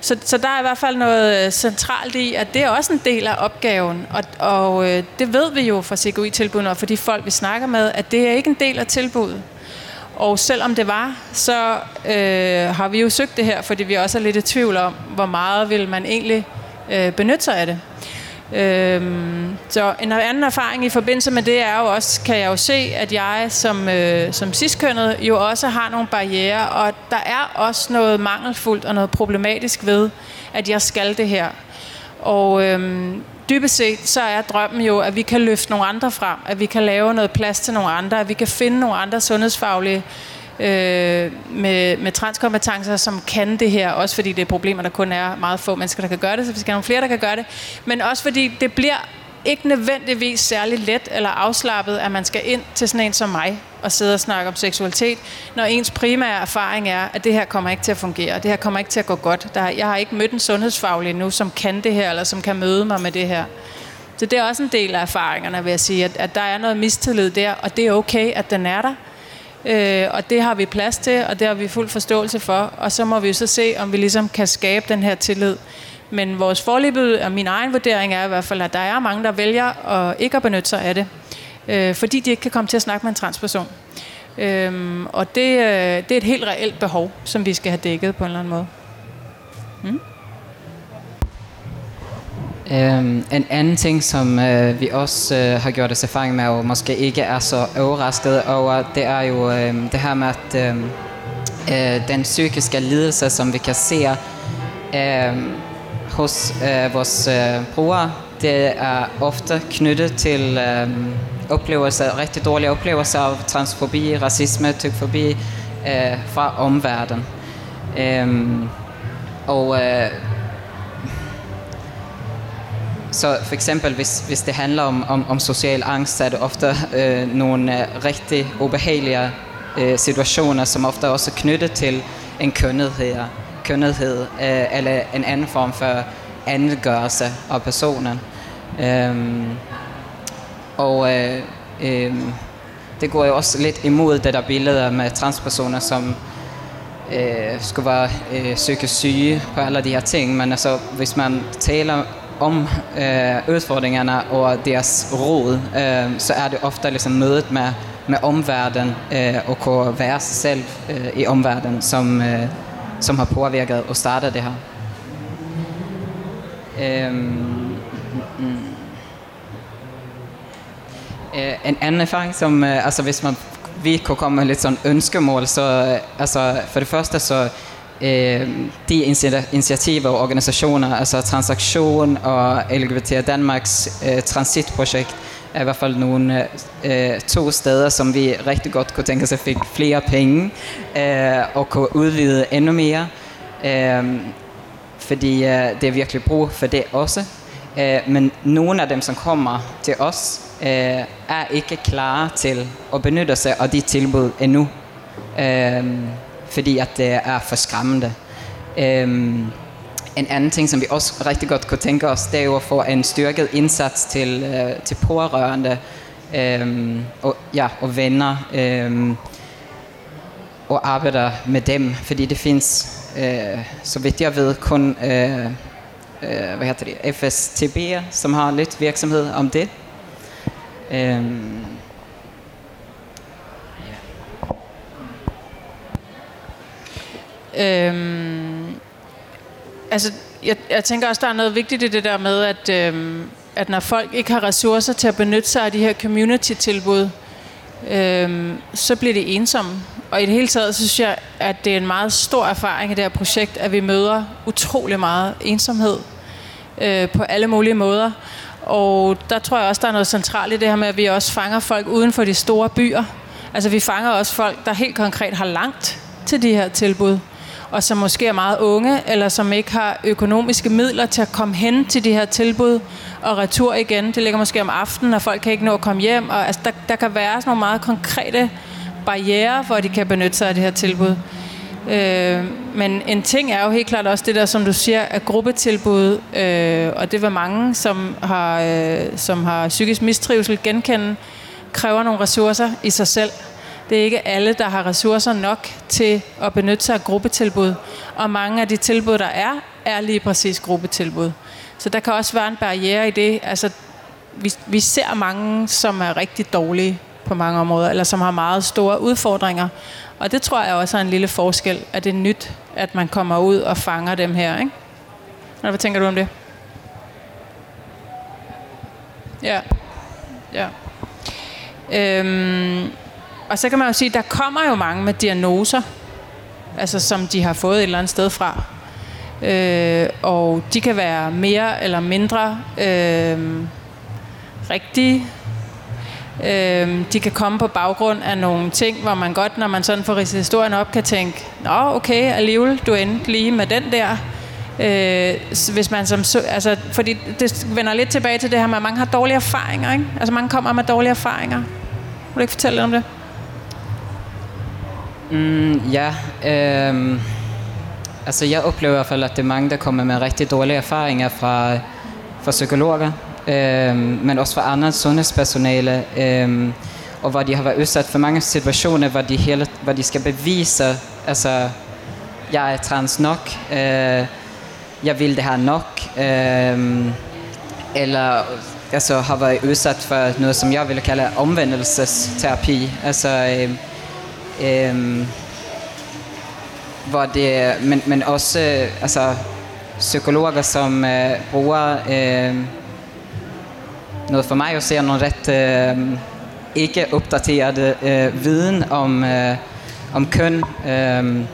Så, så der er i hvert fald noget øh, centralt i, at det er også en del af opgaven. Og, og øh, det ved vi jo fra CGI-tilbudene og for de folk, vi snakker med, at det er ikke en del af tilbuddet. Og selvom det var, så øh, har vi jo søgt det her, fordi vi også er lidt i tvivl om, hvor meget vil man egentlig øh, benytte sig af det. Øhm, så en anden erfaring i forbindelse med det er jo også, kan jeg jo se, at jeg som, øh, som ciskønnet jo også har nogle barriere, og der er også noget mangelfuldt og noget problematisk ved, at jeg skal det her. Og øhm, dybest set, så er drømmen jo, at vi kan løfte nogle andre frem, at vi kan lave noget plads til nogle andre, at vi kan finde nogle andre sundhedsfaglige øh, med, med transkompetencer, som kan det her, også fordi det er problemer, der kun er meget få mennesker, der kan gøre det, så vi skal have nogle flere, der kan gøre det, men også fordi det bliver ikke nødvendigvis særlig let eller afslappet, at man skal ind til sådan en som mig og sidde og snakke om seksualitet, når ens primære erfaring er, at det her kommer ikke til at fungere, det her kommer ikke til at gå godt. Der, jeg har ikke mødt en sundhedsfaglig endnu, som kan det her, eller som kan møde mig med det her. Så det er også en del af erfaringerne, vil jeg sige, at, at der er noget mistillid der, og det er okay, at den er der. Øh, og det har vi plads til, og det har vi fuld forståelse for. Og så må vi jo så se, om vi ligesom kan skabe den her tillid Men vores forløbet og min egen vurdering er i hvert fald, at der er mange, der vælger at ikke at benytte sig af det, øh, fordi de ikke kan komme til at snakke med en transperson. Øhm, og det, øh, det er et helt reelt behov, som vi skal have dækket på en eller anden måde. Mm? Um, en anden ting, som uh, vi også uh, har gjort os erfaring med, og måske ikke er så overrasket over, det er jo um, det her med, at um, uh, den psykiske lidelse, som vi kan se um, hos uh, vores uh, brugere, det er ofte knyttet til um, oplevelser, rigtig dårlige oplevelser af transfobi, racisme, tykfobi uh, fra omverdenen. Um, og uh, så for eksempel, hvis, hvis det handler om, om, om social angst, så er det ofte øh, nogle øh, rigtig ubehagelige øh, situationer, som ofte også er knyttet til en kønnethed, kønnethed øh, eller en anden form for angørelse af personen. Øhm, og øh, øh, det går jo også lidt imod det der billeder med transpersoner, som øh, skulle være øh, psykisk syge på alle de her ting, men altså, hvis man taler om øh, udfordringerne og deres råd, øh, så er det ofte liksom mødet med, med omverdenen øh, og kunne være sig selv øh, i omverdenen, som, øh, som har påvirket og startet det her. Øh, mm, mm. øh, en anden erfaring, som, øh, altså hvis man vi kunne komme med lidt sådan ønskemål, så øh, altså for det første så eh, de initiativer og organisationer, altså Transaktion og LGBT Danmarks øh, transitprojekt, er i hvert fald nogle eh, to steder, som vi rigtig godt kunne tænke os at fik flere penge øh, og kunne udvide endnu mere. Fordi det er virkelig brug for det også. Eh, men nogle af dem, som kommer til os, eh, er ikke klar til at benytte sig af de tilbud endnu. Øh, fordi at det er for skræmmende. Øhm, en anden ting, som vi også rigtig godt kunne tænke os, det er jo at få en styrket indsats til, øh, til pårørende øhm, og, ja, og venner øhm, og arbejder med dem, fordi det findes, øh, så vidt jeg ved, kun øh, øh, hvad hedder det, FSTB, som har lidt virksomhed om det. Øhm, Øhm, altså, jeg, jeg tænker også, der er noget vigtigt i det der med, at, øhm, at når folk ikke har ressourcer til at benytte sig af de her community-tilbud, øhm, så bliver de ensomme. Og i det hele taget, så synes jeg, at det er en meget stor erfaring i det her projekt, at vi møder utrolig meget ensomhed øh, på alle mulige måder. Og der tror jeg også, der er noget centralt i det her med, at vi også fanger folk uden for de store byer. Altså vi fanger også folk, der helt konkret har langt til de her tilbud og som måske er meget unge, eller som ikke har økonomiske midler til at komme hen til de her tilbud og retur igen. Det ligger måske om aftenen, og folk kan ikke nå at komme hjem. Og, altså, der, der kan være sådan nogle meget konkrete barriere, hvor de kan benytte sig af det her tilbud. Øh, men en ting er jo helt klart også det der, som du siger, er gruppetilbud, øh, og det var mange, som har, øh, som har psykisk mistrivsel genkende, kræver nogle ressourcer i sig selv. Det er ikke alle, der har ressourcer nok til at benytte sig af gruppetilbud. Og mange af de tilbud, der er, er lige præcis gruppetilbud. Så der kan også være en barriere i det. Altså, vi, vi ser mange, som er rigtig dårlige på mange områder, eller som har meget store udfordringer. Og det tror jeg også er en lille forskel, at det er nyt, at man kommer ud og fanger dem her. Ikke? Hvad tænker du om det? Ja. Ja. Øhm, og så kan man jo sige, at der kommer jo mange med diagnoser, altså som de har fået et eller andet sted fra. Øh, og de kan være mere eller mindre øh, rigtige. Øh, de kan komme på baggrund af nogle ting, hvor man godt, når man sådan får ridset historien op, kan tænke, Nå, okay, alligevel, du endte lige med den der. Øh, hvis man som, altså, fordi det vender lidt tilbage til det her med, at mange har dårlige erfaringer. Ikke? Altså mange kommer med dårlige erfaringer. Vil du ikke fortælle lidt om det? Mm, ja, øhm, altså jeg oplever i hvert fald, at det er mange, der kommer med rigtig dårlige erfaringer fra, fra psykologer, øhm, men også fra andre sundhedspersonale, øhm, og hvor de har været udsat for mange situationer, hvor de, hele, hvor de skal bevise, altså, jeg er trans nok, øh, jeg vil det her nok, øh, eller altså, har været udsat for noget, som jeg ville kalde omvendelsesterapi. Altså, øh, øh, hvor det, men, men også øh, altså, psykologer, som øh, bruger øh, noget for mig at se nogle ret øh, ikke opdateret øh, viden om, øh, om køn. Øh,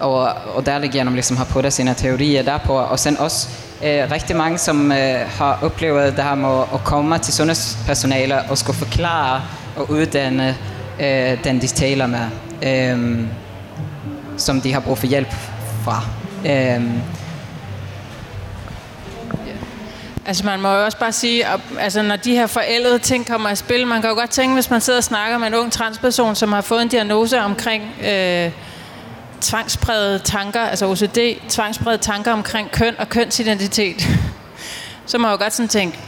og, og derigennem liksom har puttet sine teorier derpå. Og sen også øh, rigtig mange, som øh, har oplevet det her med at, komma komme til sundhedspersonale og skulle forklare og uddanne øh, den, de taler med, øh, som de har brug for hjælp fra. Øh, Altså man må jo også bare sige, at altså, når de her forældede ting kommer i spil, man kan jo godt tænke, hvis man sidder og snakker med en ung transperson, som har fået en diagnose omkring øh, tvangsprægede tanker, altså OCD, tvangsprægede tanker omkring køn og kønsidentitet, så må man jo godt sådan tænke,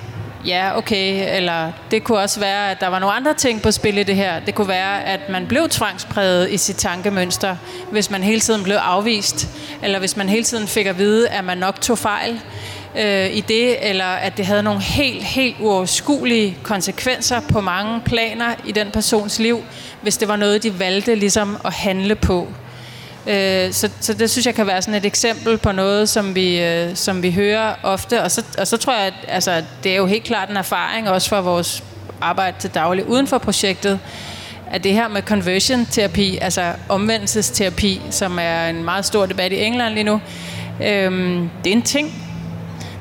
ja, okay, eller det kunne også være, at der var nogle andre ting på spil i det her. Det kunne være, at man blev tvangspræget i sit tankemønster, hvis man hele tiden blev afvist, eller hvis man hele tiden fik at vide, at man nok tog fejl øh, i det, eller at det havde nogle helt, helt uoverskuelige konsekvenser på mange planer i den persons liv, hvis det var noget, de valgte ligesom at handle på. Øh, så, så det synes jeg kan være sådan et eksempel på noget, som vi, øh, som vi hører ofte. Og så, og så tror jeg, at altså, det er jo helt klart en erfaring også fra vores arbejde til daglig uden for projektet, at det her med conversion-terapi, altså omvendelsesterapi, som er en meget stor debat i England lige nu, øhm, det er en ting.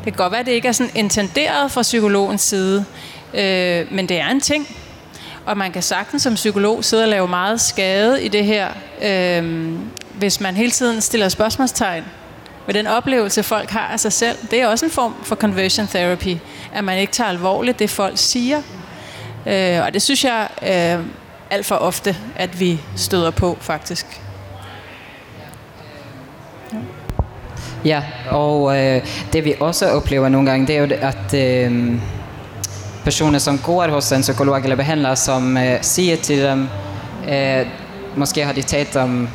Det kan godt være, at det ikke er sådan intenderet fra psykologens side, øh, men det er en ting. Og man kan sagtens som psykolog sidde og lave meget skade i det her, øh, hvis man hele tiden stiller spørgsmålstegn ved den oplevelse, folk har af sig selv. Det er også en form for conversion therapy, at man ikke tager alvorligt det, folk siger. Øh, og det synes jeg øh, alt for ofte, at vi støder på, faktisk. Ja, og øh, det vi også oplever nogle gange, det er jo, at øh, personer, som går hos en psykolog eller behandler, som øh, siger til dem, øh, måske har de talt om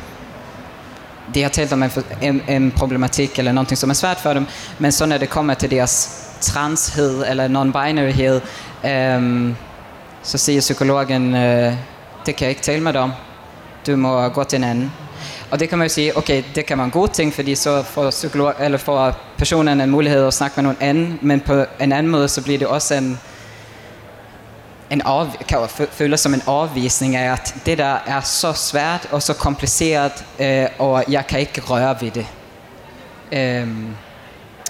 de har talt om en, en, en problematik eller någonting som är svært för dem, men så när det kommer till deras transhed eller non-binaryhed, um, så siger psykologen, uh, det kan jeg ikke tale med dem. Du må gå til en anden. Og det kan man jo sige, okay, det kan man god ting, fordi så får, psykolog, eller får personen en mulighed at snakke med nogen anden, men på en anden måde, så bliver det også en, en av, kan jeg føle som en afvisning af, at det der er så svært og så kompliceret, øh, eh, og jeg kan ikke røre ved det. Øh,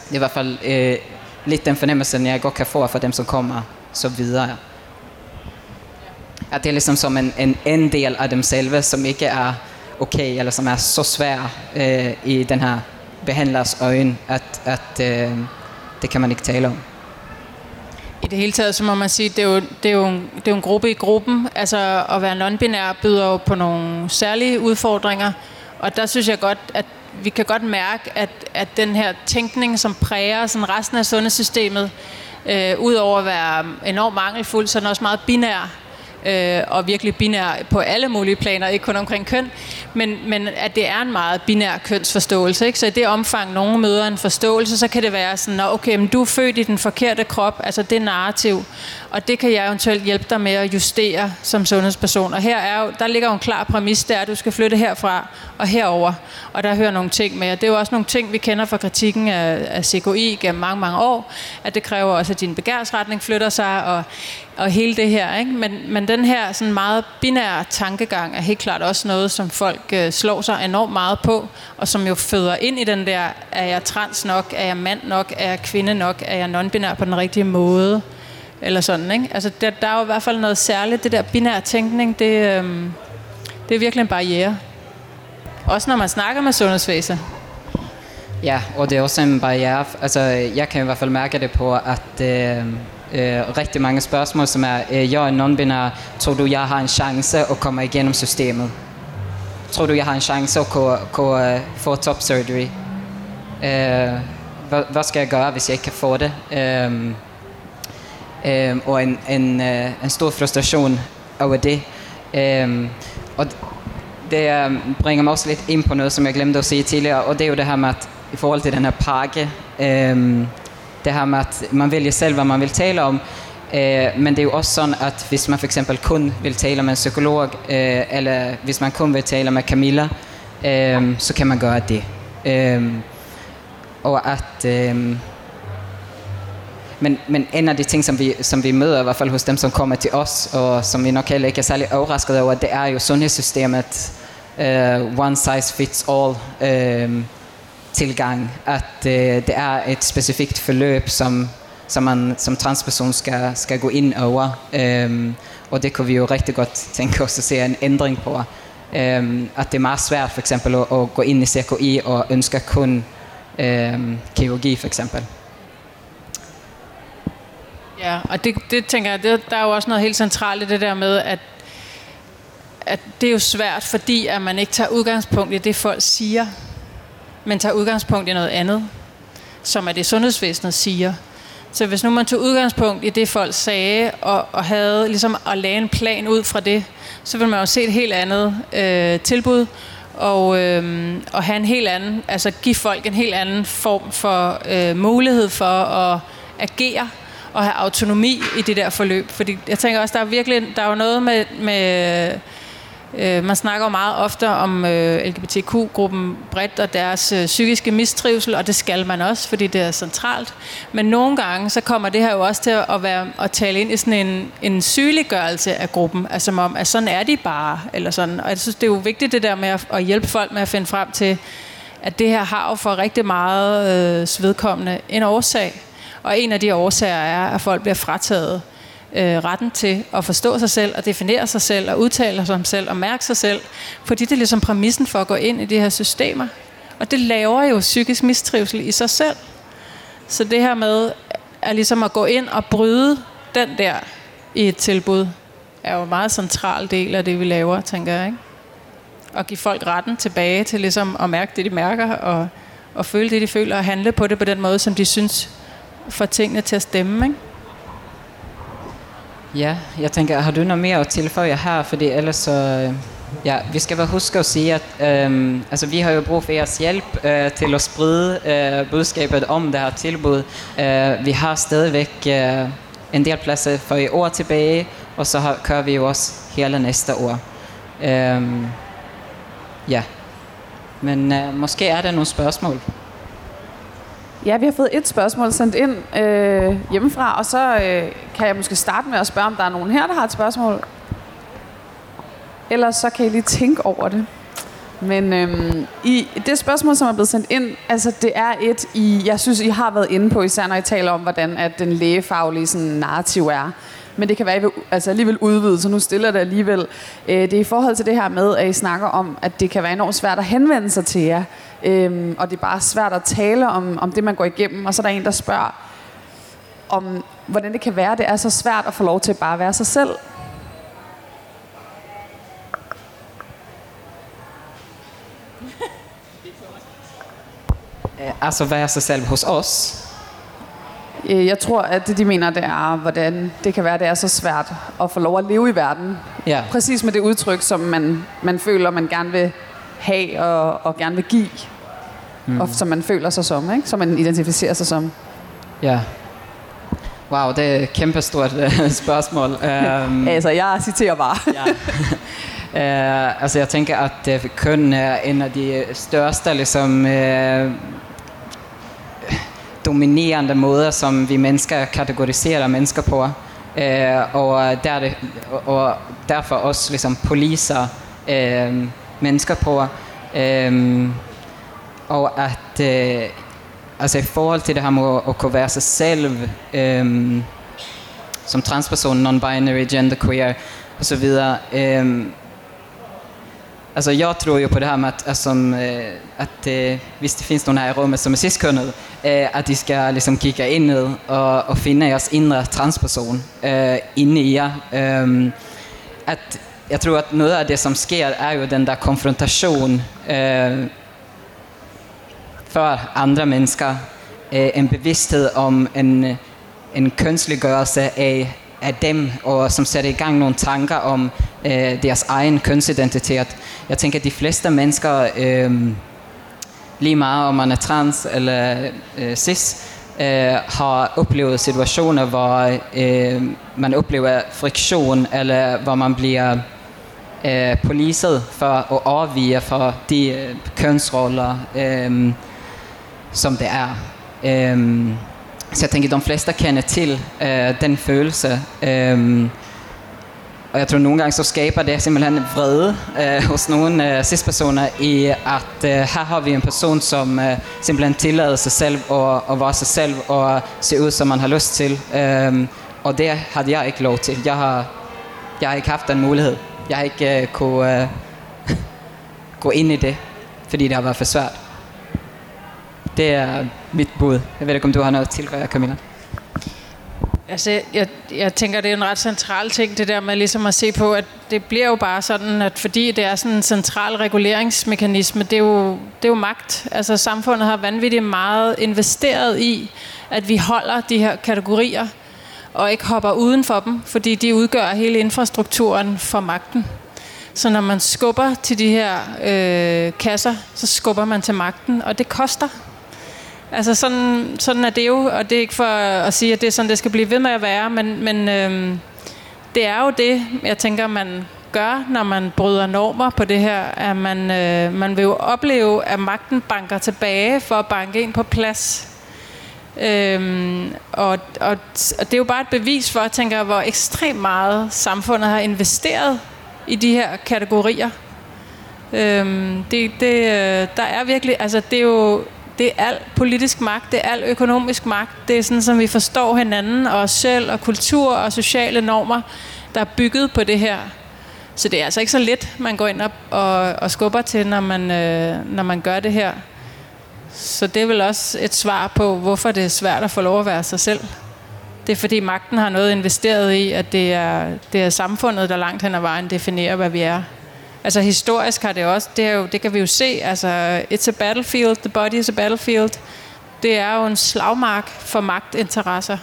det er i hvert fald øh, eh, lidt den fornemmelse, jeg godt kan få for dem, som kommer så videre. At det er ligesom som en, en, en del af dem selv, som ikke er okay, eller som er så svær øh, eh, i den her behandlers øjne, at, at øh, det kan man ikke tale om. I det hele taget, så må man sige, det er jo, det er jo, en, det er jo en gruppe i gruppen. Altså at være non-binær byder jo på nogle særlige udfordringer. Og der synes jeg godt, at vi kan godt mærke, at, at den her tænkning, som præger sådan resten af sundhedssystemet, øh, udover at være enormt mangelfuld, så er den også meget binær øh, og virkelig binær på alle mulige planer, ikke kun omkring køn, men, men at det er en meget binær kønsforståelse. Ikke? Så i det omfang, nogen møder en forståelse, så kan det være sådan, okay, men du er født i den forkerte krop, altså det narrativ, og det kan jeg eventuelt hjælpe dig med at justere som sundhedsperson. Og her er jo, der ligger jo en klar præmis, der at du skal flytte herfra og herover, og der hører nogle ting med. Og det er jo også nogle ting, vi kender fra kritikken af, af CKI gennem mange, mange år, at det kræver også, at din begærsretning flytter sig, og, og hele det her. Ikke? Men, men den her sådan meget binære tankegang er helt klart også noget, som folk øh, slår sig enormt meget på, og som jo føder ind i den der, er jeg trans nok, er jeg mand nok, er jeg kvinde nok, er jeg nonbinær på den rigtige måde, eller sådan. Ikke? Altså, der, der er jo i hvert fald noget særligt, det der binær tænkning, det, øhm, det er virkelig en barriere. Også når man snakker med sundhedsvæsen. Ja, og det er også en barriere. Altså, jeg kan i hvert fald mærke det på, at øh, øh, rigtig mange spørgsmål, som er, øh, jeg er non-binær, tror du, jeg har en chance at komme igennem systemet? Tror du, jeg har en chance at kunne, kunne uh, få top surgery? Øh, hvad, hvad skal jeg gøre, hvis jeg ikke kan få det? Øh, øh, og en, en, øh, en stor frustration over det. Øh, og det øhm, bringer mig også lidt ind på noget, som jeg glemte at sige tidligere, og det er jo det her med, at i forhold til den her pakke. Øh, det her med, at man vælger selv, hvad man vil tale om. Øh, men det er jo også sådan, at hvis man for eksempel kun vil tale med en psykolog, øh, eller hvis man kun vil tale med Camilla, øh, så kan man gøre det. Øh, og at... Øh, men, men en af de ting, som vi, som vi møder, i hvert fald hos dem, som kommer til os, og som vi nok heller ikke er særlig overrasket over, det er jo sundhedssystemet, uh, one size fits all uh, tilgang. At uh, det er et specifikt forløb, som, som man som transperson skal, skal gå ind over. Um, og det kunne vi jo rigtig godt tænke os at se en ændring på. Um, at det er meget svært for eksempel at, at gå ind i CKI og ønske kun um, kirurgi for eksempel. Ja, og det, det tænker jeg, det, der er jo også noget helt centralt i det der med, at, at det er jo svært, fordi at man ikke tager udgangspunkt i det, folk siger, men tager udgangspunkt i noget andet, som er det, sundhedsvæsenet siger. Så hvis nu man tog udgangspunkt i det, folk sagde, og, og havde ligesom at lave en plan ud fra det, så ville man jo se et helt andet øh, tilbud, og, øh, og have en helt anden, altså give folk en helt anden form for øh, mulighed for at agere, at have autonomi i det der forløb. Fordi jeg tænker også, der er virkelig, der er jo noget med, med øh, man snakker jo meget ofte om øh, LGBTQ-gruppen bredt og deres øh, psykiske mistrivsel, og det skal man også, fordi det er centralt. Men nogle gange, så kommer det her jo også til at, være, at tale ind i sådan en, en sygeliggørelse af gruppen, altså som om, at sådan er de bare, eller sådan. Og jeg synes, det er jo vigtigt det der med at, at hjælpe folk med at finde frem til, at det her har jo for rigtig meget øh, svedkommende en årsag. Og en af de årsager er, at folk bliver frataget øh, retten til at forstå sig selv og definere sig selv og udtale sig om selv og mærke sig selv, fordi det er ligesom præmissen for at gå ind i de her systemer. Og det laver jo psykisk mistrivsel i sig selv. Så det her med er ligesom at gå ind og bryde den der i et tilbud, er jo en meget central del af det, vi laver, tænker jeg. Ikke? Og give folk retten tilbage til ligesom at mærke det, de mærker, og, og føle det, de føler, og handle på det på den måde, som de synes får tingene til at stemme, ikke? Ja, jeg tænker, har du noget mere at tilføje her? Fordi ellers så... Øh, ja, vi skal bare huske at sige, at øhm, altså, vi har jo brug for jeres hjælp øh, til at sprede øh, budskabet om det her tilbud. Øh, vi har stadigvæk øh, en del pladser for i år tilbage, og så har, kører vi jo også hele næste år. Øhm, ja, men øh, måske er der nogle spørgsmål. Ja, vi har fået et spørgsmål sendt ind øh, hjemmefra, og så øh, kan jeg måske starte med at spørge, om der er nogen her, der har et spørgsmål. Ellers så kan I lige tænke over det. Men øhm, i det spørgsmål, som er blevet sendt ind, altså det er et, I, jeg synes, I har været inde på, især når I taler om, hvordan at den lægefaglige sådan, narrativ er. Men det kan være, at I vil, altså alligevel udvide, så nu stiller det alligevel. Øh, det er i forhold til det her med, at I snakker om, at det kan være enormt svært at henvende sig til jer. Øhm, og det er bare svært at tale om, om det, man går igennem. Og så er der en, der spørger, om hvordan det kan være, det er så svært at få lov til bare at være sig selv. Altså være sig selv hos os? Øh, jeg tror, at det, de mener, det er, hvordan det kan være, det er så svært at få lov at leve i verden. Ja. Præcis med det udtryk, som man, man føler, man gerne vil have og, og gerne vil give. Mm. Og som man føler sig som, ikke? Som man identificerer sig som. Ja. Wow, det er et kæmpe stort uh, spørgsmål. Um, altså, jeg citerer bare. ja. uh, altså, jeg tænker, at uh, køn er en af de største ligesom, uh, dominerende måder, som vi mennesker kategoriserer mennesker på. Uh, og, der og derfor også ligesom poliser uh, mennesker på. Øhm, og at øh, altså i forhold til det her med at kunne være sig selv øhm, som transperson, non-binary, genderqueer og så videre. Uh, Altså jag tror ju på det här med att, alltså, øh, att eh, øh, visst det finns någon här i rummet som är ciskönade, eh, øh, att de ska liksom kika in och, och finna deras inre transperson eh, inne i er. Eh, øhm, att jag tror att noget af det som sker är ju den der konfrontation eh, för andra mennesker. Øh, eh, en bevidsthed om en, en kønsliggørelse af af dem, og som sætter i gang nogle tanker om eh, øh, deres egen kønsidentitet. Jeg tænker, at de fleste mennesker øh, eh, lige meget om man er trans eller øh, cis, øh, har oplevet situationer, hvor øh, man oplever friktion, eller hvor man bliver Eh, øh, poliset for at overvige for de øh, kønsroller, øh, som det er. Øh, så jeg tænker, de fleste kender til øh, den følelse. Øh, og jeg tror nogle gange så skaber det simpelthen vrede øh, hos nogle øh, cis-personer i, at øh, her har vi en person, som øh, simpelthen tillader sig selv at, at være sig selv og se ud, som man har lyst til. Øh, og det havde jeg ikke lov til. Jeg har, jeg har ikke haft den mulighed. Jeg har ikke øh, kunne øh, gå ind i det, fordi det har været for svært. Det er mit bud. Jeg ved ikke, om du har noget til, Camilla? Altså, jeg, jeg tænker, det er en ret central ting, det der med ligesom at se på, at det bliver jo bare sådan, at fordi det er sådan en central reguleringsmekanisme, det er jo, det er jo magt. Altså, samfundet har vanvittigt meget investeret i, at vi holder de her kategorier, og ikke hopper uden for dem, fordi de udgør hele infrastrukturen for magten. Så når man skubber til de her øh, kasser, så skubber man til magten, og det koster. Altså sådan, sådan er det jo, og det er ikke for at sige, at det er sådan, det skal blive ved med at være, men, men øh, det er jo det, jeg tænker, man gør, når man bryder normer på det her, at man, øh, man vil jo opleve, at magten banker tilbage for at banke ind på plads. Øhm, og, og, og det er jo bare et bevis for, at tænker, hvor ekstremt meget samfundet har investeret i de her kategorier. Øhm, det, det, øh, der er virkelig, altså det er jo det er al politisk magt, det er al økonomisk magt. Det er sådan, som vi forstår hinanden og os selv og kultur og sociale normer, der er bygget på det her. Så det er altså ikke så let, man går ind og, og, og skubber til, når man, øh, når man gør det her. Så det er vel også et svar på, hvorfor det er svært at få lov at være sig selv. Det er fordi magten har noget investeret i, at det er, det er samfundet, der langt hen ad vejen definerer, hvad vi er. Altså historisk har det også, det, er jo, det kan vi jo se, altså it's a battlefield, the body is a battlefield. Det er jo en slagmark for magtinteresser.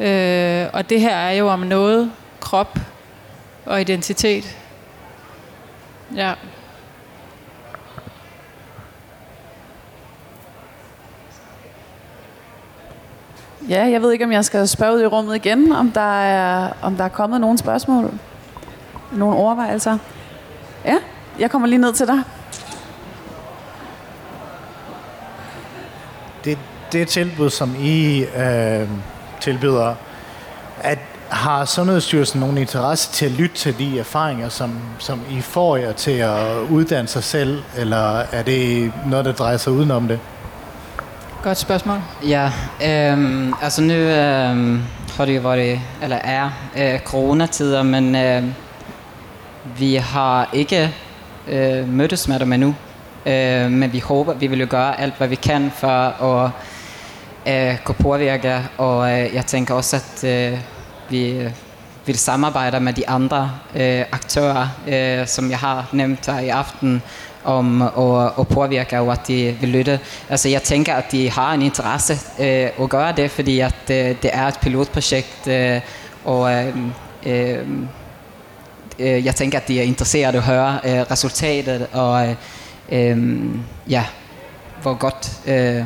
Øh, og det her er jo om noget krop og identitet. Ja. Ja, jeg ved ikke, om jeg skal spørge ud i rummet igen, om der er, om der er kommet nogle spørgsmål, nogle overvejelser. Ja, jeg kommer lige ned til dig. Det, det tilbud, som I øh, tilbyder, at har Sundhedsstyrelsen nogen interesse til at lytte til de erfaringer, som, som I får jer til at uddanne sig selv, eller er det noget, der drejer sig udenom det? Godt spørgsmål. Ja, øh, altså nu øh, har det jo været, eller er øh, coronatider, men øh, vi har ikke øh, mødtes med dem endnu, øh, men vi håber, vi vil jo gøre alt, hvad vi kan for at øh, kunne påvirke, og øh, jeg tænker også, at øh, vi øh, vil samarbejde med de andre øh, aktører, øh, som jeg har nævnt her i aften, om at, at påvirke, og at de vil lytte. Altså, jeg tænker, at de har en interesse øh, at gøre det, fordi at øh, det er et pilotprojekt, øh, og øh, øh, øh, jeg tænker, at de er interesseret at høre øh, resultatet, og øh, øh, ja, hvor godt, øh,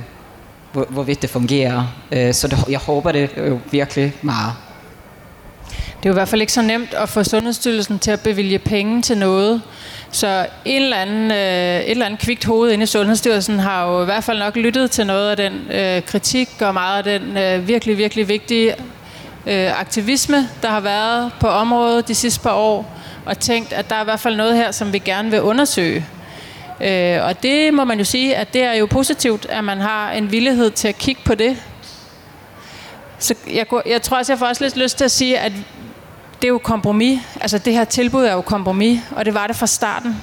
hvor, hvorvidt det fungerer. Øh, så det, jeg håber det jo virkelig meget. Det er jo i hvert fald ikke så nemt at få Sundhedsstyrelsen til at bevilge penge til noget. Så en eller anden, øh, et eller andet kvikt hoved inde i Sundhedsstyrelsen har jo i hvert fald nok lyttet til noget af den øh, kritik og meget af den øh, virkelig, virkelig vigtige øh, aktivisme, der har været på området de sidste par år og tænkt, at der er i hvert fald noget her, som vi gerne vil undersøge. Øh, og det må man jo sige, at det er jo positivt, at man har en villighed til at kigge på det. Så jeg, jeg tror også, jeg får også lidt lyst til at sige, at det er jo kompromis. Altså det her tilbud er jo kompromis, og det var det fra starten.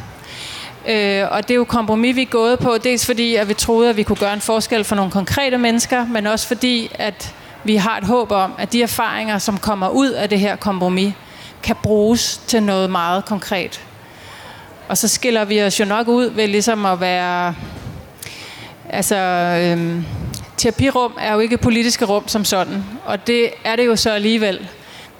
Øh, og det er jo kompromis, vi er gået på, dels fordi, at vi troede, at vi kunne gøre en forskel for nogle konkrete mennesker, men også fordi, at vi har et håb om, at de erfaringer, som kommer ud af det her kompromis, kan bruges til noget meget konkret. Og så skiller vi os jo nok ud ved ligesom at være... Altså, øhm, terapirum er jo ikke politiske rum som sådan, og det er det jo så alligevel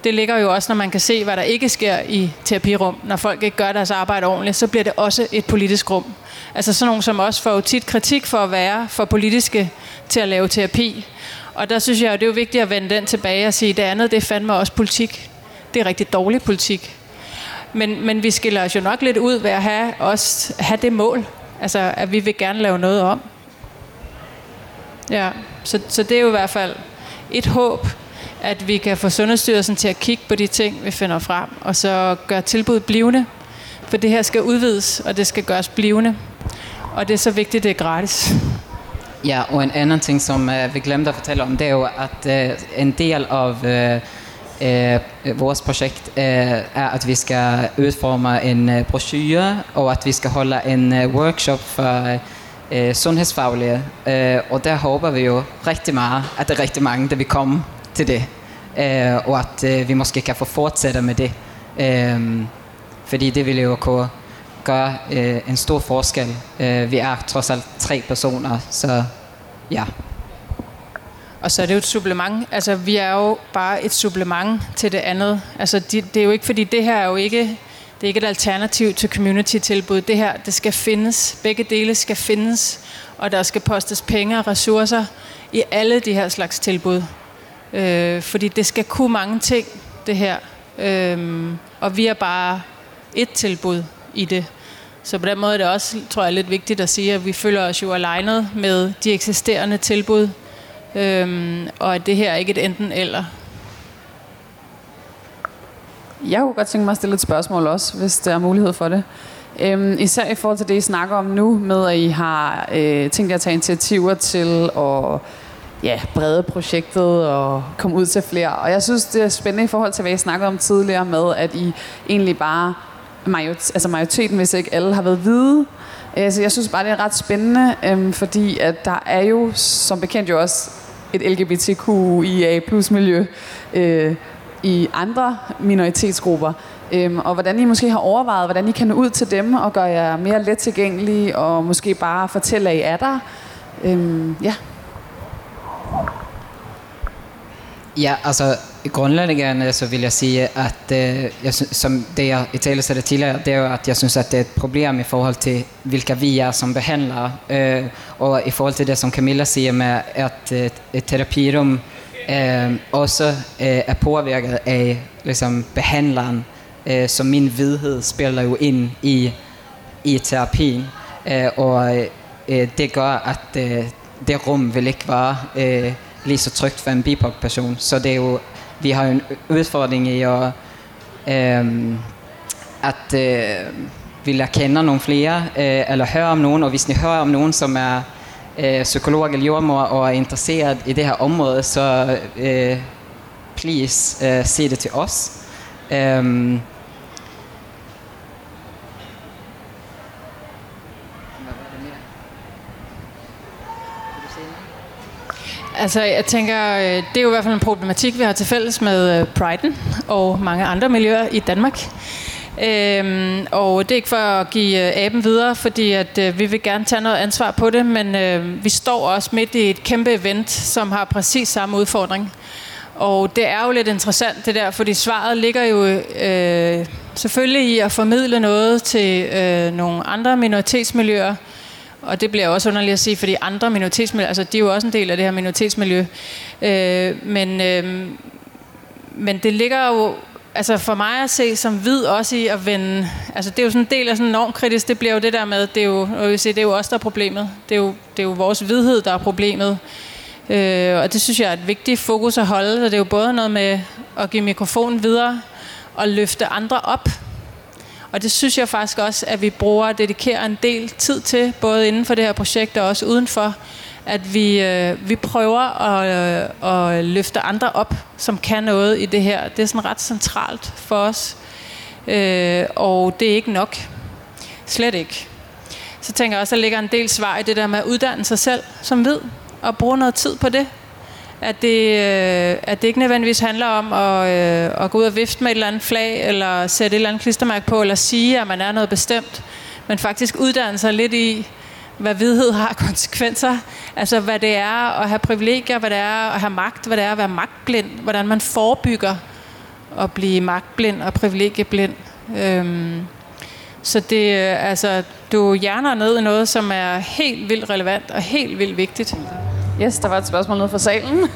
det ligger jo også, når man kan se, hvad der ikke sker i terapirum. Når folk ikke gør deres arbejde ordentligt, så bliver det også et politisk rum. Altså sådan nogen som os får jo tit kritik for at være for politiske til at lave terapi. Og der synes jeg, at det er jo vigtigt at vende den tilbage og sige, at det andet, det er fandme også politik. Det er rigtig dårlig politik. Men, men vi skiller os jo nok lidt ud ved at have, også have det mål. Altså, at vi vil gerne lave noget om. Ja, så, så det er jo i hvert fald et håb, at vi kan få Sundhedsstyrelsen til at kigge på de ting, vi finder frem, og så gøre tilbud blivende. For det her skal udvides, og det skal gøres blivende. Og det er så vigtigt, det er gratis. Ja, og en anden ting, som uh, vi glemte at fortælle om, det er jo, at uh, en del af uh, uh, vores projekt uh, er, at vi skal udforme en uh, brochure, og at vi skal holde en uh, workshop for uh, sundhedsfaglige. Uh, og der håber vi jo rigtig meget, at der er rigtig mange, der vil komme til det. Eh, og at uh, vi måske kan få fortsætte med det. Uh, fordi det vil jo kunne gøre uh, en stor forskel. Eh, vi er trods alt tre personer, så ja. Og så er det jo et supplement. Altså, vi er jo bare et supplement til det andet. Altså, de, det er jo ikke, fordi det her er jo ikke, det er ikke et alternativ til community-tilbud. Det her, det skal findes. Begge dele skal findes. Og der skal postes penge og ressourcer i alle de her slags tilbud. Øh, fordi det skal kunne mange ting, det her. Øh, og vi er bare et tilbud i det. Så på den måde er det også, tror jeg, lidt vigtigt at sige, at vi føler os jo alignet med de eksisterende tilbud, øhm, og at det her er ikke et enten eller. Jeg kunne godt tænke mig at stille et spørgsmål også, hvis der er mulighed for det. Øhm, især i forhold til det, I snakker om nu, med at I har øh, tænkt jer at tage initiativer til at ja, brede projektet og komme ud til flere. Og jeg synes, det er spændende i forhold til, hvad I snakkede om tidligere med, at I egentlig bare majoritet, altså majoriteten, hvis ikke alle har været hvide. Øh, så jeg synes bare, det er ret spændende, øhm, fordi at der er jo som bekendt jo også et LGBTQIA plus miljø øh, i andre minoritetsgrupper. Øhm, og hvordan I måske har overvejet, hvordan I kan nå ud til dem og gøre jer mere let tilgængelige og måske bare fortælle, at I er der. Øhm, ja. Ja, altså grundlæggende eh, så vil jeg sige, at eh, jeg, som det jeg i tale sagde tidligere, det er jo, at jeg synes, at det er et problem i forhold til, hvilke vi er som behandlere. Eh, og i forhold til det, som Camilla siger med, at eh, et terapirum eh, også eh, er påvirket af liksom, behandleren, eh, så min vidhed spiller jo ind i, i terapien. Eh, og eh, det gør, at eh, det rum vil ikke være øh, lige så trygt for en BIPOC-person. Så det er jo vi har en udfordring i at, øh, at øh, vi lærer kende nogle flere, øh, eller høre om nogen, og hvis ni hører om nogen, som er øh, psykolog eller jordmor og er interesseret i det her område, så øh, please øh, sig det til os. Øh, Altså, jeg tænker, øh, det er jo i hvert fald en problematik, vi har til fælles med øh, Priden og mange andre miljøer i Danmark. Øhm, og det er ikke for at give øh, aben videre, fordi at, øh, vi vil gerne tage noget ansvar på det, men øh, vi står også midt i et kæmpe event, som har præcis samme udfordring. Og det er jo lidt interessant det der, fordi svaret ligger jo øh, selvfølgelig i at formidle noget til øh, nogle andre minoritetsmiljøer, og det bliver også underligt at sige, fordi andre minoritetsmiljøer, altså de er jo også en del af det her minoritetsmiljø. Øh, men, øh, men det ligger jo altså for mig at se som hvid også i at vende, altså det er jo sådan en del af sådan normkritisk, det bliver jo det der med, det er jo, jeg det er jo os, der er problemet. Det er jo, det er jo vores hvidhed, der er problemet. Øh, og det synes jeg er et vigtigt fokus at holde, så det er jo både noget med at give mikrofonen videre og løfte andre op. Og det synes jeg faktisk også, at vi bruger og dedikere en del tid til, både inden for det her projekt og også udenfor, at vi, øh, vi prøver at, øh, at løfte andre op, som kan noget i det her. Det er sådan ret centralt for os, øh, og det er ikke nok. Slet ikke. Så tænker jeg også, at der ligger en del svar i det der med at uddanne sig selv som ved, og bruge noget tid på det. At det, øh, at det ikke nødvendigvis handler om at, øh, at gå ud og vifte med et eller andet flag, eller sætte et eller andet klistermærke på, eller sige, at man er noget bestemt, men faktisk uddanne sig lidt i, hvad vidhed har konsekvenser. Altså, hvad det er at have privilegier, hvad det er at have magt, hvad det er at være magtblind, hvordan man forebygger at blive magtblind og privilegieblind. Øhm, så det, øh, altså, du hjerner ned i noget, som er helt vildt relevant og helt vildt vigtigt. Yes, der var et spørgsmål nede fra salen.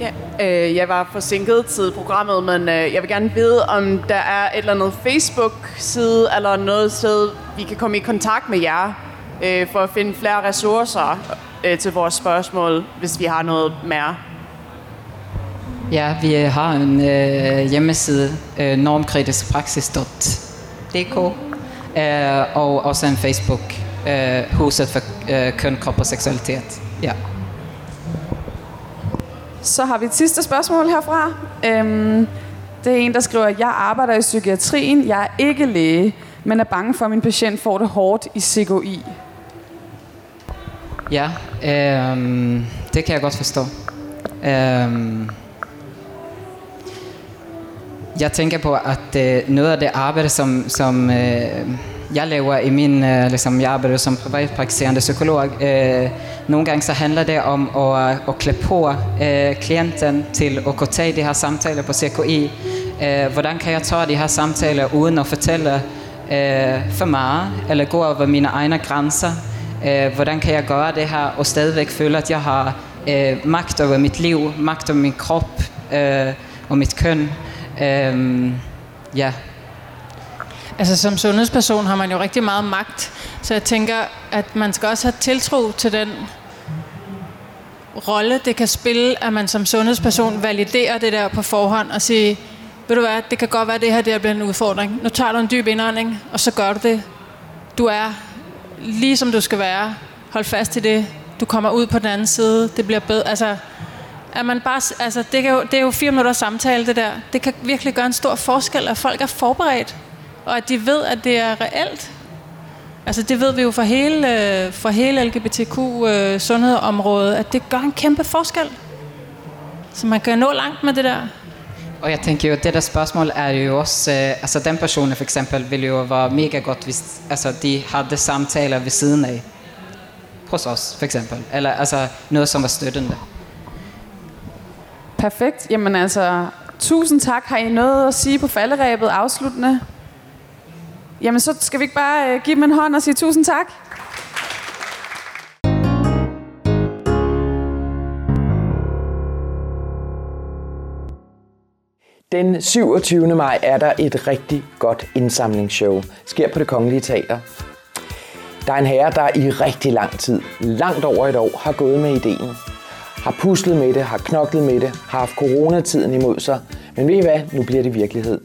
ja, øh, jeg var forsinket til programmet, men øh, jeg vil gerne vide, om der er et eller andet Facebook-side eller noget sted, vi kan komme i kontakt med jer øh, for at finde flere ressourcer øh, til vores spørgsmål, hvis vi har noget mere. Ja, vi har en øh, hjemmeside, øh, normkritiskpraksis.dk, øh, og også en Facebook, øh, Huset for øh, køn, krop og seksualitet. Ja. Så har vi et sidste spørgsmål herfra. Øhm, det er en, der skriver, jeg arbejder i psykiatrien, jeg er ikke læge, men er bange for, at min patient får det hårdt i CGI. Ja, øh, det kan jeg godt forstå. Øh, jeg tænker på, at øh, noget af det arbejde, som, som øh, jeg laver i min, øh, liksom, jeg arbejder som privatpraktiserende psykolog, øh, nogle gange så handler det om at, øh, at klæde på øh, klienten til at kunne tage de her samtaler på CKI. Øh, hvordan kan jeg tage de her samtaler uden at fortælle øh, for meget, eller gå over mine egne grænser? Øh, hvordan kan jeg gøre det her og stadigvæk føle, at jeg har øh, magt over mit liv, magt over min krop øh, og mit køn? Øh, ja, Altså som sundhedsperson har man jo rigtig meget magt, så jeg tænker, at man skal også have tiltro til den rolle, det kan spille, at man som sundhedsperson validerer det der på forhånd og siger, ved du hvad, det kan godt være, at det her det bliver en udfordring. Nu tager du en dyb indånding, og så gør du det. Du er lige som du skal være. Hold fast i det. Du kommer ud på den anden side. Det bliver bedre. Altså, at man bare, altså, det, kan jo, det er jo fire minutter samtale, det der. Det kan virkelig gøre en stor forskel, at folk er forberedt og at de ved, at det er reelt. Altså det ved vi jo fra hele, fra hele LGBTQ-sundhedsområdet, øh, at det gør en kæmpe forskel. Så man kan nå langt med det der. Og jeg tænker jo, det der spørgsmål er jo også, øh, altså den personen for eksempel ville jo være mega godt, hvis altså, de havde samtaler ved siden af. Hos os, for eksempel. Eller altså noget, som var støttende. Perfekt. Jamen altså, tusind tak. Har I noget at sige på falderæbet afsluttende? Jamen, så skal vi ikke bare øh, give dem en hånd og sige tusind tak? Den 27. maj er der et rigtig godt indsamlingsshow. Sker på det Kongelige Teater. Der er en herre, der i rigtig lang tid, langt over et år, har gået med ideen. Har puslet med det, har knoklet med det, har haft coronatiden imod sig. Men ved I hvad? Nu bliver det virkelighed.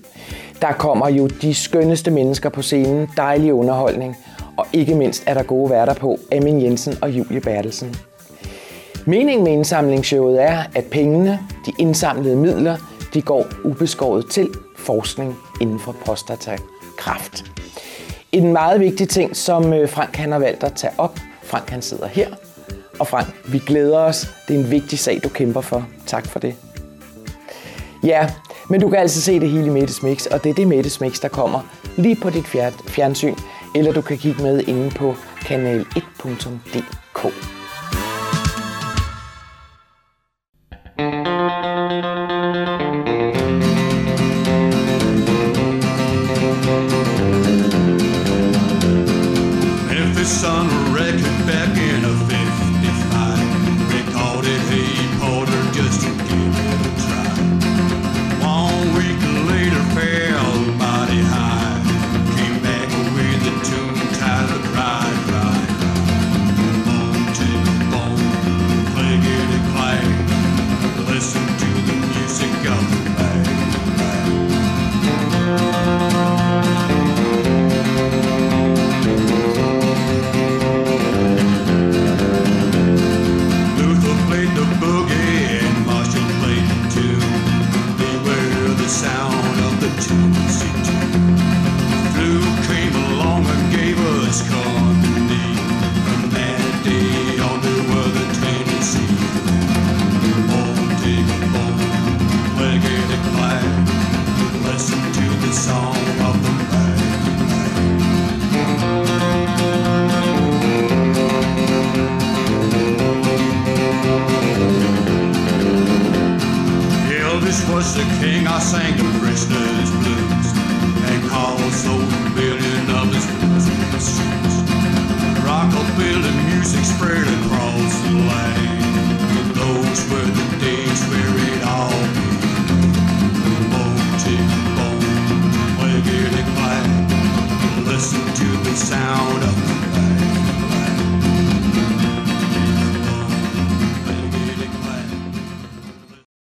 Der kommer jo de skønneste mennesker på scenen, dejlig underholdning, og ikke mindst er der gode værter på Amin Jensen og Julie Bertelsen. Meningen med indsamlingsshowet er, at pengene, de indsamlede midler, de går ubeskåret til forskning inden for prostatakræft. En meget vigtig ting, som øh, Frank han har valgt at tage op. Frank han sidder her. Og Frank, vi glæder os. Det er en vigtig sag, du kæmper for. Tak for det. Ja, men du kan altså se det hele i Mettes Mix, og det er det Mettes Mix, der kommer lige på dit fjernsyn, eller du kan kigge med inde på kanal1.dk.